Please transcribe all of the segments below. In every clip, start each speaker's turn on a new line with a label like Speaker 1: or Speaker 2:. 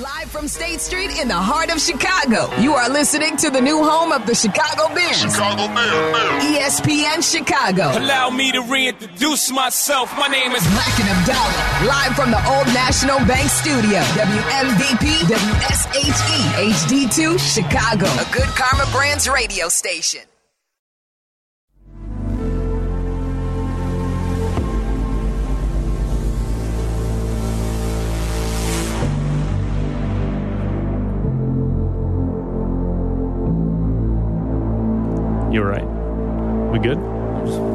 Speaker 1: Live from State Street in the heart of Chicago, you are listening to the new home of the Chicago Bears.
Speaker 2: Chicago Bears.
Speaker 1: ESPN Chicago.
Speaker 3: Allow me to reintroduce myself. My name is
Speaker 1: Black and Abdallah, live from the Old National Bank Studio. WMVP, WSHE, HD2, Chicago. A good Karma Brands radio station.
Speaker 4: You're right. We good?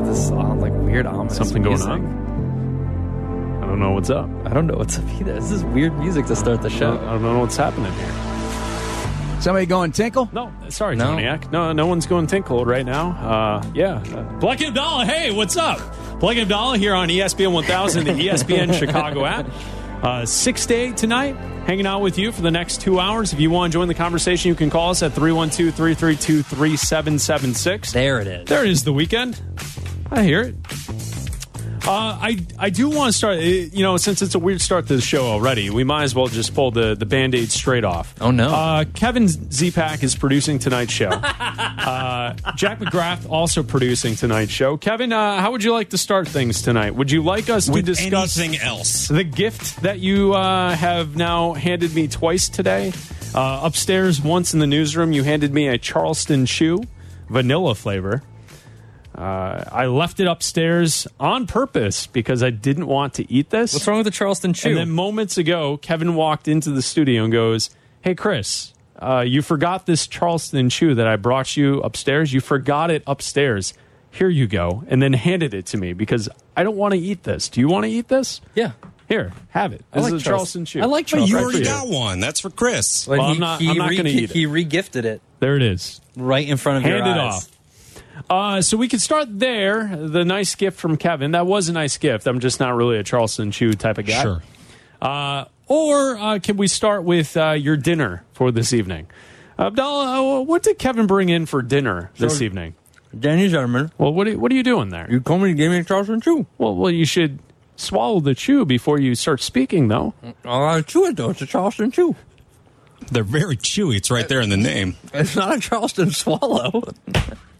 Speaker 5: This sound like weird ominous
Speaker 4: Something going
Speaker 5: music.
Speaker 4: on? I don't know what's up.
Speaker 5: I don't know what's up either. This is weird music to start the show.
Speaker 4: I
Speaker 5: show.
Speaker 4: don't know what's happening here.
Speaker 6: Somebody going tinkle?
Speaker 4: No, sorry,
Speaker 5: No.
Speaker 4: Joniak. No, no one's going tinkle right now. Uh, yeah, uh,
Speaker 7: Black Abdallah, hey, what's up? Black Abdallah here on ESPN 1000, the ESPN Chicago app. Uh, 6 to 8 tonight, hanging out with you for the next two hours. If you want to join the conversation, you can call us at 312 332 3776.
Speaker 5: There it is.
Speaker 7: There it is, the weekend. I hear it. Uh, I I do want to start. uh, You know, since it's a weird start to the show already, we might as well just pull the the band aid straight off.
Speaker 5: Oh, no.
Speaker 7: Uh, Kevin Zepak is producing tonight's show. uh, Jack McGrath also producing tonight's show. Kevin, uh, how would you like to start things tonight? Would you like us to
Speaker 8: With
Speaker 7: discuss
Speaker 8: anything else.
Speaker 7: the gift that you uh, have now handed me twice today? Uh, upstairs, once in the newsroom, you handed me a Charleston chew, vanilla flavor. Uh, I left it upstairs on purpose because I didn't want to eat this.
Speaker 5: What's wrong with the Charleston Chew?
Speaker 7: And then moments ago, Kevin walked into the studio and goes, "Hey, Chris, uh, you forgot this Charleston chew that I brought you upstairs. You forgot it upstairs. Here you go." And then handed it to me because I don't want to eat this. Do you want to eat this?
Speaker 5: yeah.
Speaker 7: Here, have it.
Speaker 5: I
Speaker 7: This
Speaker 5: like
Speaker 7: is a Charleston chew.
Speaker 5: I like
Speaker 8: But
Speaker 5: Charleston
Speaker 8: you
Speaker 7: Right
Speaker 8: already got one. That's for Chris.
Speaker 5: But
Speaker 7: Well,
Speaker 5: he,
Speaker 7: I'm not-
Speaker 5: he
Speaker 7: I'm not
Speaker 5: re-
Speaker 7: gonna eat it.
Speaker 5: he re-gifted it
Speaker 7: There it is.
Speaker 5: right in front of
Speaker 7: Hand
Speaker 5: your
Speaker 7: it
Speaker 5: eyes.
Speaker 7: off. Uh, so we could start there. The nice gift from Kevin. That was a nice gift. I'm just not really a Charleston chew type of guy.
Speaker 8: Sure.
Speaker 7: Uh, or uh, can we start with uh, your dinner for this evening? Abdallah, uh, what did Kevin bring in for dinner this
Speaker 5: Sure.
Speaker 7: evening?
Speaker 5: Danny Zimmerman,
Speaker 7: Well, what are, what are you doing there?
Speaker 5: you told me to give me a Charleston Chew.
Speaker 7: Well, well, you should swallow the chew before you start speaking, though.
Speaker 5: I gotta chew it though. It's a Charleston Chew.
Speaker 8: They're very chewy. It's right there in the name.
Speaker 5: It's not a Charleston Swallow.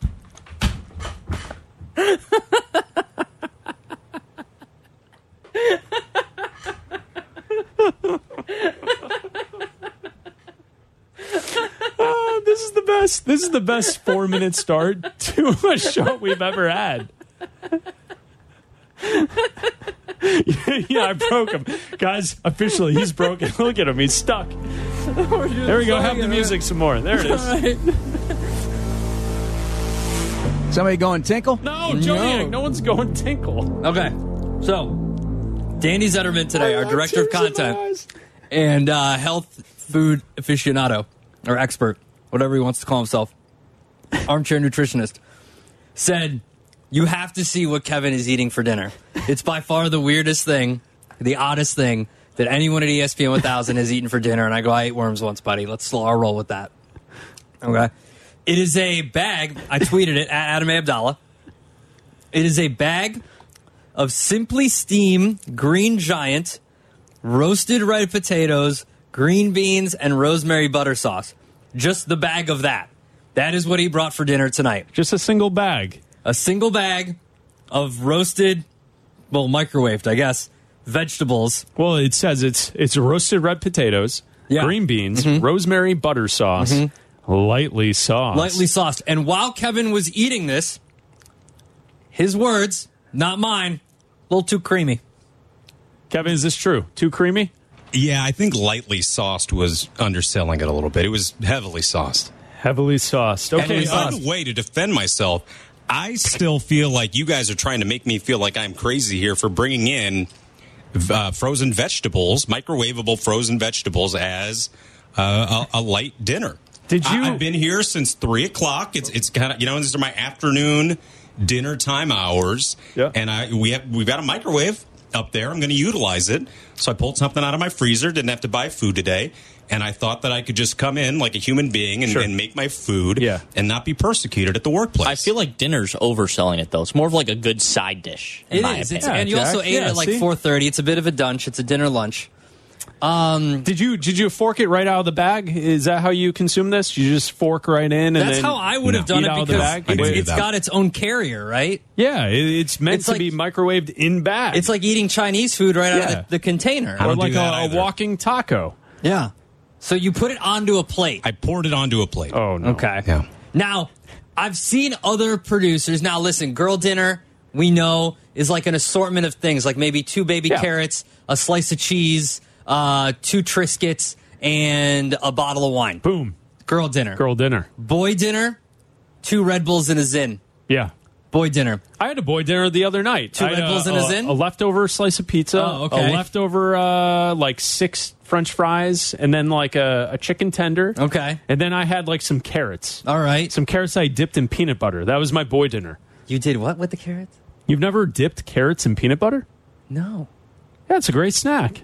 Speaker 7: Uh, this is the best. This is the best four minute start to a show we've ever had. yeah, I broke him, guys. Officially, he's broken. Look at him. He's stuck. There we go. Have the music some more. There it is.
Speaker 6: Somebody going tinkle?
Speaker 7: No, Joniak, no one's going tinkle.
Speaker 5: Okay, so Danny Zederman today, our director of content and uh, health food aficionado or expert, whatever he wants to call himself, armchair nutritionist, said you have to see what Kevin is eating for dinner. It's by far the weirdest thing, the oddest thing that anyone at ESPN 1000 has eaten for dinner. And I go, I ate worms once, buddy. Let's slow our roll with that. Okay. It is a bag. I tweeted it at Adam Abdallah. It is a bag of Simply Steam Green Giant roasted red potatoes, green beans, and rosemary butter sauce. Just the bag of that. That is what he brought for dinner tonight.
Speaker 7: Just a single bag.
Speaker 5: A single bag of roasted, well, microwaved, I guess, vegetables.
Speaker 7: Well, it says it's it's roasted red potatoes,
Speaker 5: Yeah.
Speaker 7: green beans, mm-hmm. rosemary butter sauce, mm-hmm. Lightly sauced.
Speaker 5: lightly sauced. And while Kevin was eating this, his words, not mine, a little too creamy.
Speaker 7: Kevin, is this true? Too creamy?
Speaker 8: Yeah, I think lightly sauced was underselling it a little bit. It was heavily sauced.
Speaker 7: Heavily sauced. Okay.
Speaker 5: Heavily
Speaker 8: By the way, to defend myself, I still feel like you guys are trying to make me feel like I'm crazy here for bringing in uh, frozen vegetables, microwavable frozen vegetables, as uh, a, a light dinner.
Speaker 7: Did you-
Speaker 8: I, have been here since three o'clock. It's it's kind of you know these are my afternoon dinner time hours.
Speaker 7: Yeah.
Speaker 8: and I we have we've got a microwave up there. I'm going to utilize it. So I pulled something out of my freezer. Didn't have to buy food today. And I thought that I could just come in like a human being and,
Speaker 7: Sure.
Speaker 8: and make my food
Speaker 7: Yeah.
Speaker 8: and not be persecuted at the workplace.
Speaker 9: I feel like dinner's overselling it though. It's more of like a good side dish. In
Speaker 5: It
Speaker 9: my
Speaker 5: is. It's,
Speaker 9: opinion.
Speaker 5: and you
Speaker 7: Jack.
Speaker 5: also ate
Speaker 7: Yeah,
Speaker 5: it at like 4.30. It's a bit of a dunch. It's a dinner lunch.
Speaker 7: Um, did you did you fork it right out of the bag? Is that how you consume this? You just fork right in and
Speaker 5: That's
Speaker 7: then
Speaker 5: how I would have done
Speaker 7: out
Speaker 5: it
Speaker 7: of the
Speaker 5: because
Speaker 7: bag?
Speaker 8: I
Speaker 5: it's,
Speaker 8: can do
Speaker 5: it's
Speaker 8: that.
Speaker 5: got its own carrier, right?
Speaker 7: Yeah, it, it's meant
Speaker 5: It's
Speaker 7: to
Speaker 5: like-
Speaker 7: be microwaved in bag.
Speaker 5: It's like eating Chinese food right out of the, the container.
Speaker 8: I
Speaker 7: or
Speaker 8: don't
Speaker 7: like a, a walking taco.
Speaker 5: Yeah. So you put it onto a plate.
Speaker 8: I poured it onto a plate.
Speaker 7: Oh no.
Speaker 5: Okay.
Speaker 8: Yeah.
Speaker 5: Now, I've seen other producers. Now, listen, girl dinner, we know, is like an assortment of things, like maybe two baby
Speaker 7: Yeah.
Speaker 5: carrots, a slice of cheese, uh, two Triscuits, and a bottle of wine.
Speaker 7: Boom.
Speaker 5: Girl dinner.
Speaker 7: Girl dinner.
Speaker 5: Boy dinner, two Red Bulls and a Zyn.
Speaker 7: Yeah.
Speaker 5: Boy dinner.
Speaker 7: I had a boy dinner the other night.
Speaker 5: Two
Speaker 7: I
Speaker 5: Red Bulls and a Zyn?
Speaker 7: A leftover slice of pizza.
Speaker 5: Oh, okay.
Speaker 7: A leftover uh, like six French fries, and then like a, a chicken tender.
Speaker 5: Okay.
Speaker 7: And then I had like some carrots.
Speaker 5: All right.
Speaker 7: Some carrots I dipped in peanut butter. That was my boy dinner.
Speaker 5: You did what with the carrots?
Speaker 7: You've never dipped carrots in peanut butter?
Speaker 5: No.
Speaker 7: Yeah, it's a great snack.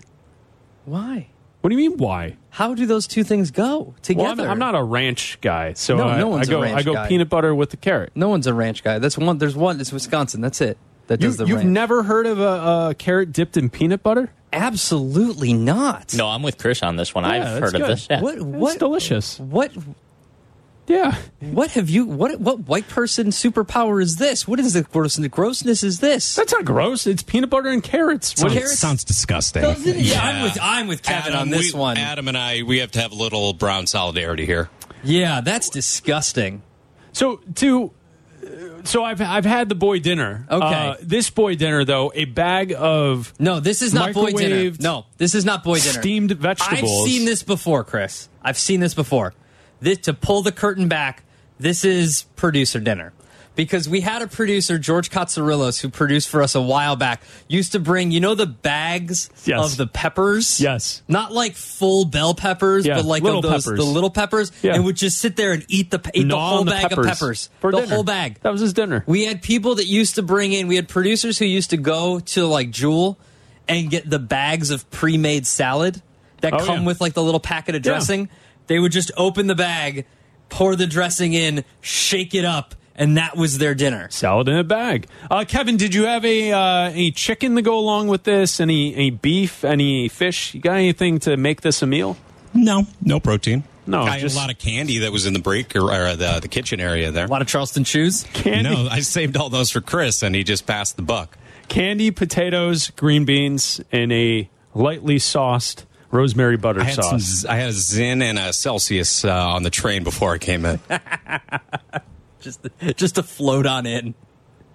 Speaker 5: Why?
Speaker 7: What do you mean? Why?
Speaker 5: How do those two things go together?
Speaker 7: Well, I'm, I'm not a ranch guy, so
Speaker 5: No,
Speaker 7: I,
Speaker 5: no one's
Speaker 7: I
Speaker 5: a
Speaker 7: go.
Speaker 5: ranch
Speaker 7: I go
Speaker 5: guy.
Speaker 7: peanut butter with the carrot.
Speaker 5: No one's a ranch guy. That's one. There's one. It's Wisconsin. That's it. That
Speaker 7: You,
Speaker 5: does the
Speaker 7: you've
Speaker 5: ranch.
Speaker 7: never heard of a, a carrot dipped in peanut butter?
Speaker 5: Absolutely not.
Speaker 9: No, I'm with Chris on this one.
Speaker 7: Yeah,
Speaker 9: I've
Speaker 7: that's
Speaker 9: heard of
Speaker 7: good.
Speaker 9: this. Yeah.
Speaker 5: What?
Speaker 7: It's
Speaker 5: What?
Speaker 7: delicious.
Speaker 5: What?
Speaker 7: Yeah.
Speaker 5: What have you? What? What white person superpower is this? What is the gross, the grossness? Is this?
Speaker 7: That's not gross. It's peanut butter and carrots. What
Speaker 8: Sounds,
Speaker 7: is-
Speaker 8: sounds disgusting.
Speaker 5: Doesn't? Yeah, I'm with I'm with Kevin
Speaker 8: Adam,
Speaker 5: on this
Speaker 8: we-
Speaker 5: one.
Speaker 8: Adam and I, we have to have a little brown solidarity here.
Speaker 5: Yeah, that's disgusting.
Speaker 7: So to so I've I've had the boy dinner.
Speaker 5: Okay.
Speaker 7: Uh, this boy dinner though, a bag of
Speaker 5: No, this is not boy dinner. No, this is not boy dinner.
Speaker 7: steamed vegetables.
Speaker 5: I've seen this before, Chris. I've seen this before. This to pull the curtain back. This is producer dinner. Because we had a producer, George Katsarillos, who produced for us a while back, used to bring, you know, the bags
Speaker 7: Yes.
Speaker 5: of the peppers?
Speaker 7: Yes.
Speaker 5: Not like full bell peppers,
Speaker 7: Yeah,
Speaker 5: but like
Speaker 7: little
Speaker 5: of those,
Speaker 7: peppers.
Speaker 5: the little peppers,
Speaker 7: Yeah.
Speaker 5: and would just sit there and eat the eat the whole
Speaker 7: the
Speaker 5: bag
Speaker 7: peppers
Speaker 5: of peppers.
Speaker 7: for
Speaker 5: the
Speaker 7: dinner.
Speaker 5: whole bag.
Speaker 7: That was his dinner.
Speaker 5: We had people that used to bring in, we had producers who used to go to like Jewel and get the bags of pre made salad that
Speaker 7: Oh,
Speaker 5: come
Speaker 7: yeah.
Speaker 5: with like the little packet of
Speaker 7: Yeah.
Speaker 5: Dressing. They would just open the bag, pour the dressing in, shake it up, and that was their dinner.
Speaker 7: Salad in a bag. Uh, Kevin, did you have a uh, any chicken to go along with this? Any any beef? Any fish? You got anything to make this a meal?
Speaker 8: No, no protein.
Speaker 7: No,
Speaker 8: I
Speaker 7: just-
Speaker 8: had a lot of candy that was in the break or, or the, the kitchen area there.
Speaker 5: A lot of Charleston Chews.
Speaker 7: Candy,
Speaker 8: No, I saved all those for Chris, and he just passed the buck.
Speaker 7: candy, potatoes, green beans, and a lightly sauced rosemary butter
Speaker 8: I had, some,
Speaker 7: sauce.
Speaker 8: Z- I had a Zyn and a Celsius uh, on the train before I came in.
Speaker 5: Just just to float on in.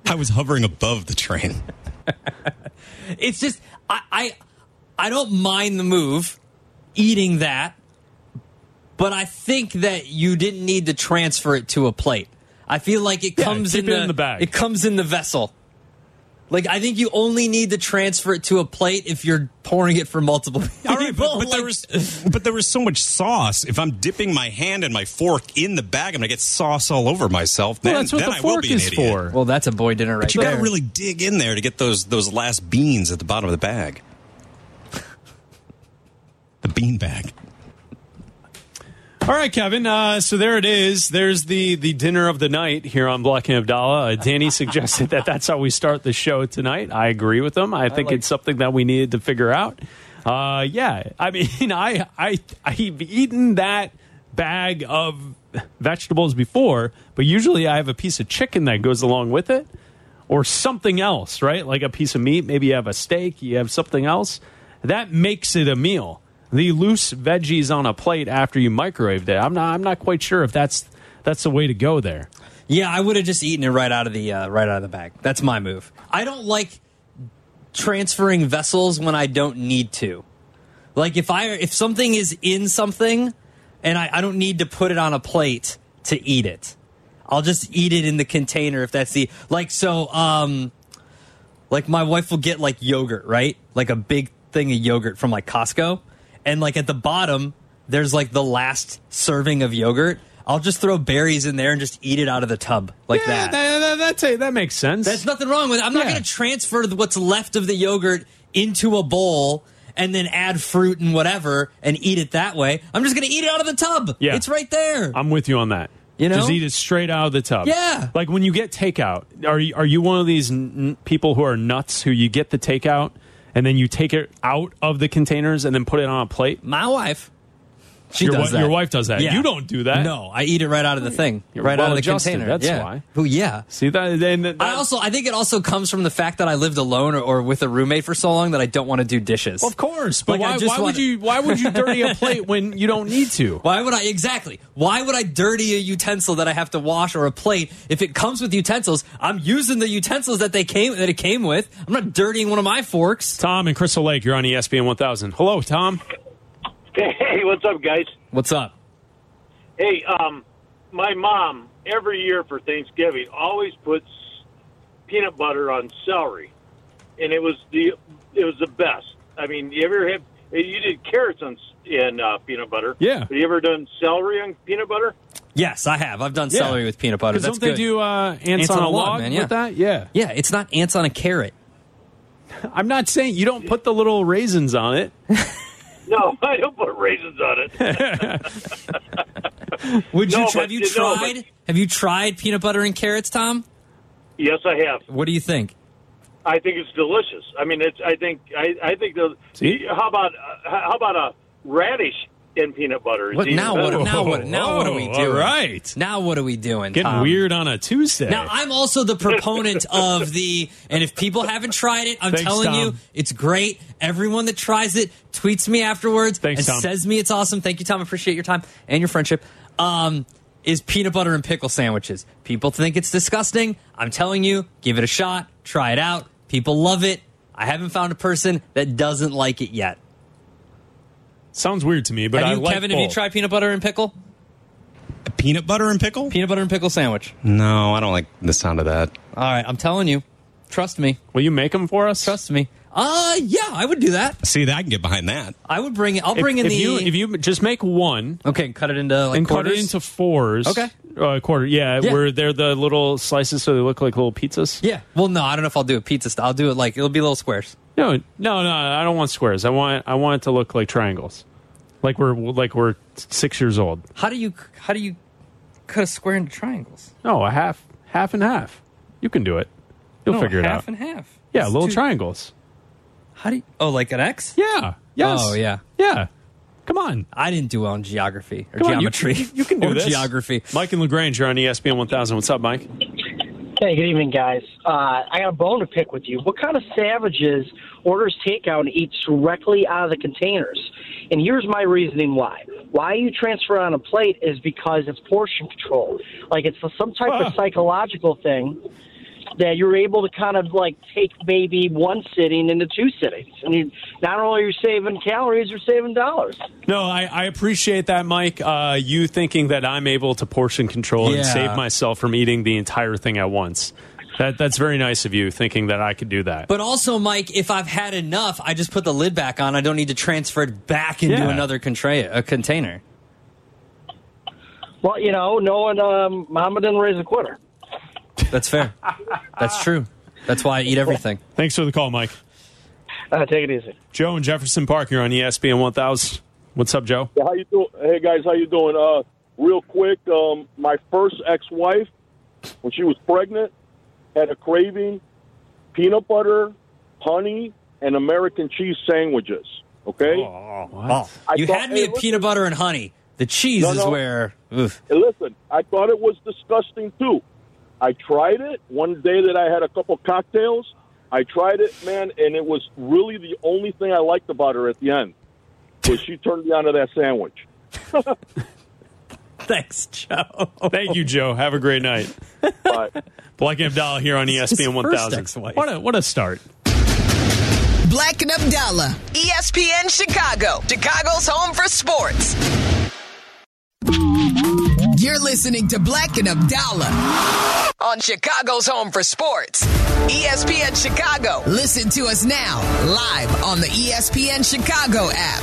Speaker 8: I was hovering above the train.
Speaker 5: It's just I, I I don't mind the move eating that, but I think that you didn't need to transfer it to a plate. I feel like it
Speaker 7: Yeah,
Speaker 5: comes
Speaker 7: keep
Speaker 5: in
Speaker 7: it
Speaker 5: the,
Speaker 7: in the bag.
Speaker 5: It comes in the vessel. Like I think you only need to transfer it to a plate if you're pouring it for multiple people.
Speaker 8: All right, but, but
Speaker 5: Like-
Speaker 8: there was but there was so much sauce. If I'm dipping my hand and my fork in the bag, I'm gonna get sauce all over myself.
Speaker 7: Well,
Speaker 8: Then,
Speaker 7: that's what
Speaker 8: then
Speaker 7: the
Speaker 8: I will
Speaker 7: fork
Speaker 8: be an
Speaker 7: is
Speaker 8: idiot.
Speaker 7: for.
Speaker 5: well, that's a boy dinner right
Speaker 8: But you
Speaker 5: there.
Speaker 8: gotta really dig in there to get those those last beans at the bottom of the bag. the bean bag.
Speaker 7: All right, Kevin. Uh, so there it is. There's the the dinner of the night here on Black and Abdallah. Uh, Danny suggested that that's how we start the show tonight. I agree with him. I think it's something that we needed to figure out. Uh, yeah, I mean, I I I've eaten that bag of vegetables before, but usually I have a piece of chicken that goes along with it, or something else, right? Like a piece of meat. Maybe you have a steak. You have something else that makes it a meal. The loose veggies on a plate after you microwaved it. I'm not. I'm not quite sure if that's that's the way to go there.
Speaker 5: Yeah, I would have just eaten it right out of the uh, right out of the bag. That's my move. I don't like transferring vessels when I don't need to. Like if I if something is in something and I, I don't need to put it on a plate to eat it. I'll just eat it in the container if that's the like so um like my wife will get like yogurt, right? Like a big thing of yogurt from like Costco. And like at the bottom, there's like the last serving of yogurt. I'll just throw berries in there and just eat it out of the tub like
Speaker 7: yeah,
Speaker 5: that.
Speaker 7: that, that, that's a, that makes sense.
Speaker 5: There's nothing wrong with it. I'm not
Speaker 7: Yeah.
Speaker 5: going to transfer what's left of the yogurt into a bowl and then add fruit and whatever and eat it that way. I'm just going to eat it out of the tub.
Speaker 7: Yeah.
Speaker 5: It's right there.
Speaker 7: I'm with you on that.
Speaker 5: You know?
Speaker 7: just eat it straight out of the tub.
Speaker 5: Yeah.
Speaker 7: like when you get takeout. Are you, are you one of these n- n- people who are nuts who you get the takeout and then you take it out of the containers and then put it on a plate?
Speaker 5: My wife. She
Speaker 7: your,
Speaker 5: does that.
Speaker 7: your wife does that.
Speaker 5: Yeah.
Speaker 7: You don't do that.
Speaker 5: No, I eat it right out of the thing,
Speaker 7: You're
Speaker 5: right out of the container.
Speaker 7: that's
Speaker 5: yeah.
Speaker 7: why.
Speaker 5: Well, yeah.
Speaker 7: See that? That,
Speaker 5: I also, I think it also comes from the fact that I lived alone or, or with a roommate for so long that I don't want to do dishes.
Speaker 7: of course. But
Speaker 5: Like,
Speaker 7: why,
Speaker 5: just
Speaker 7: why would
Speaker 5: wanna-
Speaker 7: you? Why would you dirty a plate when you don't need to?
Speaker 5: Why would I exactly? Why would I dirty a utensil that I have to wash or a plate if it comes with utensils? I'm using the utensils that they came that it came with. I'm not dirtying one of my forks.
Speaker 7: Tom and Crystal Lake, you're on ESPN 1000. Hello, Tom.
Speaker 2: Hey, what's up, guys?
Speaker 5: What's up?
Speaker 2: Hey, um, my mom every year for Thanksgiving always puts peanut butter on celery, and it was the it was the best. I mean, you ever have you did carrots on in uh, peanut butter?
Speaker 7: Yeah.
Speaker 2: Have you ever done celery on peanut butter?
Speaker 5: Yes, I have. I've done
Speaker 7: Yeah.
Speaker 5: celery with peanut butter.
Speaker 7: Because
Speaker 5: That's
Speaker 7: don't they do uh, ants, on, a log,
Speaker 5: man, yeah.
Speaker 7: with that? Yeah.
Speaker 5: yeah, it's not ants on a carrot.
Speaker 7: I'm not saying you don't put the little raisins on it.
Speaker 2: No, I don't put raisins on it.
Speaker 5: Would you?
Speaker 2: No,
Speaker 5: try- have you
Speaker 2: you know,
Speaker 5: tried?
Speaker 2: but-
Speaker 5: have you tried peanut butter and carrots, Tom?
Speaker 2: yes, I have.
Speaker 5: What do you think?
Speaker 2: I think it's delicious. I mean, it's. I think. I, I think the.
Speaker 7: See?
Speaker 2: How about uh, how about a radish in peanut butter? It's
Speaker 5: What
Speaker 2: even
Speaker 5: now? What now? What now? What are we
Speaker 7: Whoa,
Speaker 5: doing?
Speaker 7: All right.
Speaker 5: Now what are we doing?
Speaker 7: Getting
Speaker 5: Tom?
Speaker 7: weird on a Tuesday.
Speaker 5: Now I'm also the proponent of the, and if people haven't tried it, I'm
Speaker 7: Thanks,
Speaker 5: telling
Speaker 7: Tom.
Speaker 5: you, it's great. Everyone that tries it tweets me afterwards
Speaker 7: Thanks,
Speaker 5: and
Speaker 7: Tom.
Speaker 5: says me it's awesome. Thank you, Tom. Appreciate your time and your friendship. Um, is peanut butter and pickle sandwiches. People think it's disgusting. I'm telling you, give it a shot. Try it out. People love it. I haven't found a person that doesn't like it yet.
Speaker 7: Sounds weird to me, but
Speaker 5: have
Speaker 7: I
Speaker 5: you,
Speaker 7: like
Speaker 5: Kevin? Have you
Speaker 7: both.
Speaker 5: tried peanut butter and pickle?
Speaker 8: Peanut butter and pickle?
Speaker 5: Peanut butter and pickle sandwich.
Speaker 8: No, I don't like the sound of that.
Speaker 5: All right, I'm telling you. Trust me.
Speaker 7: Will you make them for us?
Speaker 5: Trust me. Uh yeah, I would do that.
Speaker 8: See, I can get behind that.
Speaker 5: I would bring it. I'll
Speaker 7: If,
Speaker 5: bring in
Speaker 7: if
Speaker 5: the.
Speaker 7: you if you just make one
Speaker 5: okay, cut it into like
Speaker 7: and
Speaker 5: quarters.
Speaker 7: cut it into fours.
Speaker 5: Okay.
Speaker 7: Uh, quarter. Yeah,
Speaker 5: Yeah.
Speaker 7: where they're the little slices, so they look like little pizzas.
Speaker 5: yeah. Well, no, I don't know if I'll do a pizza style. I'll do it like it'll be little squares.
Speaker 7: No, no, no. I don't want squares. I want I want it to look like triangles, like we're like we're six years old.
Speaker 5: How do you how do you cut a square into triangles?
Speaker 7: No, a half, half and half. You can do it. You'll
Speaker 5: No,
Speaker 7: figure it out.
Speaker 5: half and half.
Speaker 7: yeah, little
Speaker 5: two-
Speaker 7: triangles.
Speaker 5: How do you? Oh, like an X?
Speaker 7: Yeah. Yes.
Speaker 5: Oh, yeah.
Speaker 7: Yeah. Come on.
Speaker 5: I didn't do well in geography or
Speaker 7: Come on, you-
Speaker 5: geometry.
Speaker 7: you, can do
Speaker 5: or
Speaker 7: this.
Speaker 5: geography.
Speaker 7: Mike and LaGrange, you're on ESPN 1000. What's up, Mike?
Speaker 10: Hey, good evening, guys. Uh, I got a bone to pick with you. What kind of savages orders takeout and eats directly out of the containers? And here's my reasoning why. Why you transfer on a plate is because it's portion control. Like it's some type
Speaker 7: Huh.
Speaker 10: of psychological thing that you're able to kind of like take maybe one sitting into two sittings. I mean, not only are you saving calories, you're saving dollars.
Speaker 7: No, I, I appreciate that, Mike. Uh, you thinking that I'm able to portion control
Speaker 5: Yeah.
Speaker 7: and save myself from eating the entire thing at once. That, that's very nice of you, thinking that I could do that.
Speaker 5: But also, Mike, if I've had enough, I just put the lid back on. I don't need to transfer it back into
Speaker 7: Yeah.
Speaker 5: another contra- a container.
Speaker 10: Well, you know, no one, um, Mama didn't raise a quitter.
Speaker 5: That's fair. That's true. That's why I eat everything.
Speaker 7: Thanks for the call, Mike.
Speaker 10: Uh, take it easy.
Speaker 7: Joe in Jefferson Park, you're on ESPN 1000. What's up, Joe?
Speaker 11: How you doing? Hey guys, how you doing? Uh, real quick, um, my first ex-wife, when she was pregnant, had a craving peanut butter, honey, and American cheese sandwiches. Okay,
Speaker 7: What?
Speaker 11: I
Speaker 5: You
Speaker 11: thought-
Speaker 5: had me
Speaker 11: hey,
Speaker 5: at
Speaker 11: listen,
Speaker 5: peanut butter and honey. The cheese
Speaker 11: No,
Speaker 5: is
Speaker 11: no.
Speaker 5: where. Oof.
Speaker 11: hey, listen, I thought it was disgusting too. I tried it one day that I had a couple cocktails. I tried it, man, and it was really the only thing I liked about her at the end. Was she turned me onto that sandwich?
Speaker 5: Thanks, Joe.
Speaker 7: Thank you, Joe. Have a great night.
Speaker 11: But
Speaker 7: Black and Abdallah here on ESPN 1000. What a, what a start.
Speaker 1: Black and Abdallah, ESPN Chicago, Chicago's home for sports. You're listening to Black and Abdallah on Chicago's home for sports. ESPN Chicago. Listen to us now, live on the ESPN Chicago app.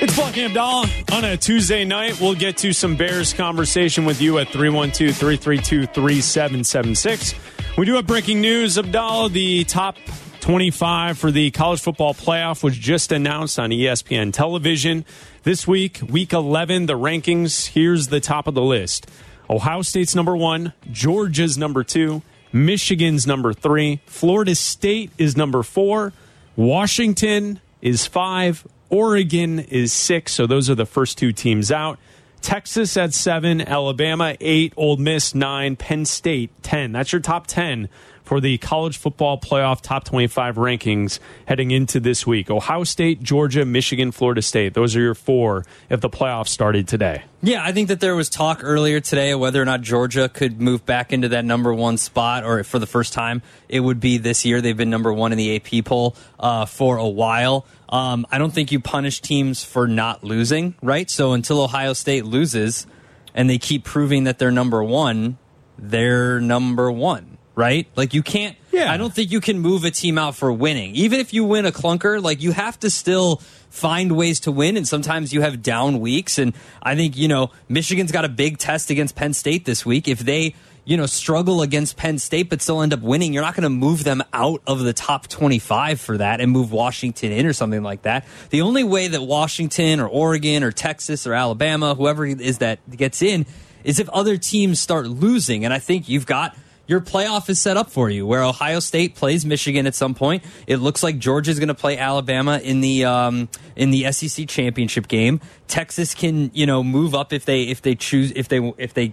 Speaker 7: It's Black and Abdallah on a Tuesday night. We'll get to some Bears conversation with you at 312 332 3776. We do have breaking news. Abdallah, the top 25 for the college football playoff was just announced on ESPN television. This week, week 11, the rankings. Here's the top of the list Ohio State's number one, Georgia's number two, Michigan's number three, Florida State is number four, Washington is five, Oregon is six. So those are the first two teams out. Texas at seven, Alabama eight, Ole Miss nine, Penn State 10. That's your top 10 for the college football playoff top 25 rankings heading into this week. Ohio State, Georgia, Michigan, Florida State. Those are your four if the playoffs started today.
Speaker 5: Yeah, I think that there was talk earlier today whether or not Georgia could move back into that number one spot, or for the first time, it would be this year. They've been number one in the AP poll uh, for a while. Um, I don't think you punish teams for not losing, right? So until Ohio State loses and they keep proving that they're number one, they're number one, right? Like you can't. Yeah. I don't think you can move a team out for winning. Even if you win a clunker, like you have to still find ways to win. And sometimes you have down weeks. And I think, you know, Michigan's got a big test against Penn State this week. If they, you know, struggle against Penn State but still end up winning, you're not going to move them out of the top 25 for that and move Washington in or something like that. The only way that Washington or Oregon or Texas or Alabama, whoever is that gets in, is if other teams start losing. And I think you've got your playoff is set up for you where Ohio State plays Michigan at some point. It looks like Georgia's going to play Alabama in the um, in the SEC championship game. Texas can you know move up if they if they choose if they if they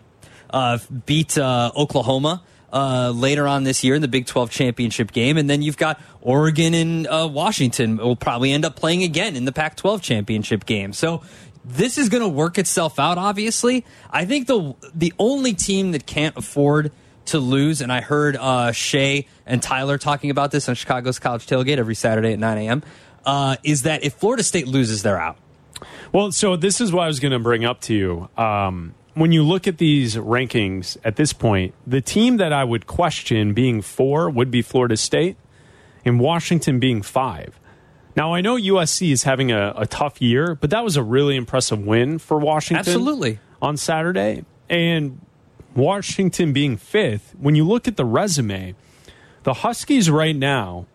Speaker 5: beat uh, Oklahoma. Uh, later on this year in the Big 12 championship game. And then you've got Oregon and uh, Washington will probably end up playing again in the Pac 12 championship game. So this is going to work itself out, obviously. I think the, the only team that can't afford to lose, and I heard uh, Shay and Tyler talking about this on Chicago's College Tailgate every Saturday at 9 a.m., uh, is that if Florida State loses, they're out.
Speaker 7: Well, so this is what I was going to bring up to you. Um, when you look at these rankings at this point, the team that I would question being four would be Florida State, and Washington being five. Now, I know USC is having a, a tough year, but that was a really impressive win for Washington.
Speaker 5: Absolutely.
Speaker 7: On Saturday. And Washington being fifth, when you look at the resume, the Huskies right now,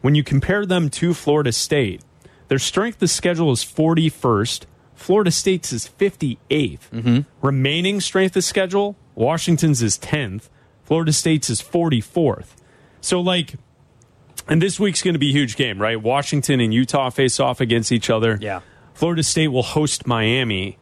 Speaker 7: when you compare them to Florida State, their strength of schedule is 41st. Florida State's is 58th.
Speaker 5: Mm-hmm.
Speaker 7: Remaining strength of schedule, Washington's is 10th. Florida State's is 44th. So, like, and this week's going to be a huge game, right? Washington and Utah face off against each other.
Speaker 5: Yeah.
Speaker 7: Florida State will host Miami.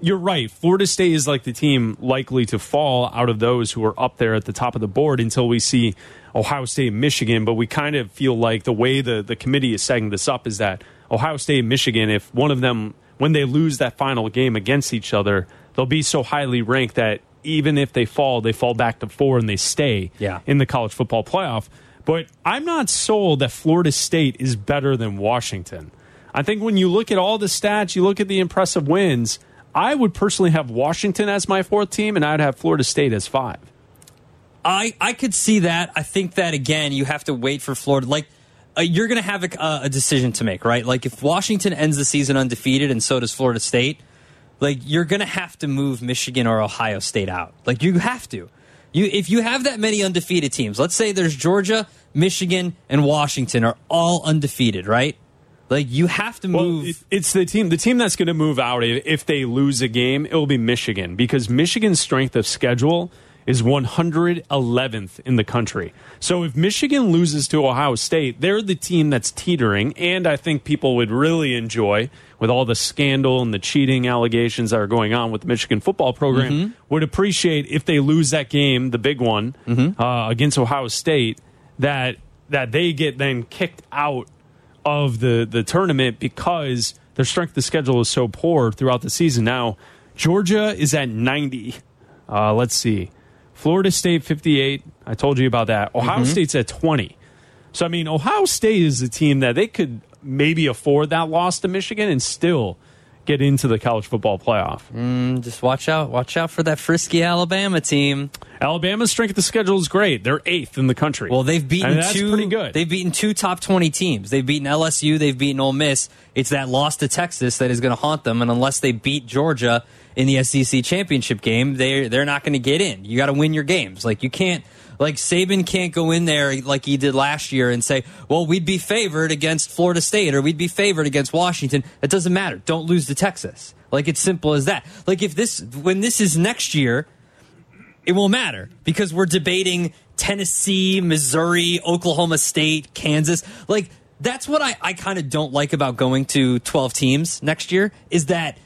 Speaker 7: You're right. Florida State is like the team likely to fall out of those who are up there at the top of the board until we see Ohio State and Michigan. But we kind of feel like the way the, the committee is setting this up is that Ohio State and Michigan, if one of them, when they lose that final game against each other, they'll be so highly ranked that even if they fall, they fall back to four and they stay
Speaker 5: Yeah.
Speaker 7: in the college football playoff. But I'm not sold that Florida State is better than Washington. I think when you look at all the stats, you look at the impressive wins, I would personally have Washington as my fourth team, and I'd have Florida State as five.
Speaker 5: I I could see that. I think that again, you have to wait for Florida. Like uh, you're going to have a, a decision to make, right? Like if Washington ends the season undefeated, and so does Florida State, like you're going to have to move Michigan or Ohio State out. Like you have to. You if you have that many undefeated teams, let's say there's Georgia, Michigan, and Washington are all undefeated, right? Like you have to move.
Speaker 7: It- it's the team. The team that's going to move out if they lose a game, it will be Michigan because Michigan's strength of schedule is 111th in the country. So if Michigan loses to Ohio State, they're the team that's teetering, and I think people would really enjoy with all the scandal and the cheating allegations that are going on with the Michigan football program.
Speaker 5: Mhm.
Speaker 7: Would appreciate if they lose that game, the big one uh, against Ohio State, that that they get then kicked out of the the tournament because their strength of schedule is so poor throughout the season. Now, Georgia is at 90. Uh, let's see. Florida State 58. I told you about that. Ohio
Speaker 5: Mhm.
Speaker 7: State's at 20. So I mean, Ohio State is a team that they could maybe afford that loss to Michigan and still get into the college football playoff.
Speaker 5: Mm, just watch out, watch out for that frisky Alabama team.
Speaker 7: Alabama's strength of the schedule is great. They're eighth in the country.
Speaker 5: Well, they've beaten two.
Speaker 7: pretty good.
Speaker 5: They've beaten two top twenty teams. They've beaten LSU. They've beaten Ole Miss. It's that loss to Texas that is going to haunt them. And unless they beat Georgia in the SEC championship game, they they're not going to get in. You got to win your games. Like you can't. Like Saban can't go in there like he did last year and say, "Well, we'd be favored against Florida State or we'd be favored against Washington." It doesn't matter. Don't lose to Texas. Like it's simple as that. Like if this when this is next year, it won't matter because we're debating Tennessee, Missouri, Oklahoma State, Kansas. Like that's what I, I kind of don't like about going to 12 teams next year is that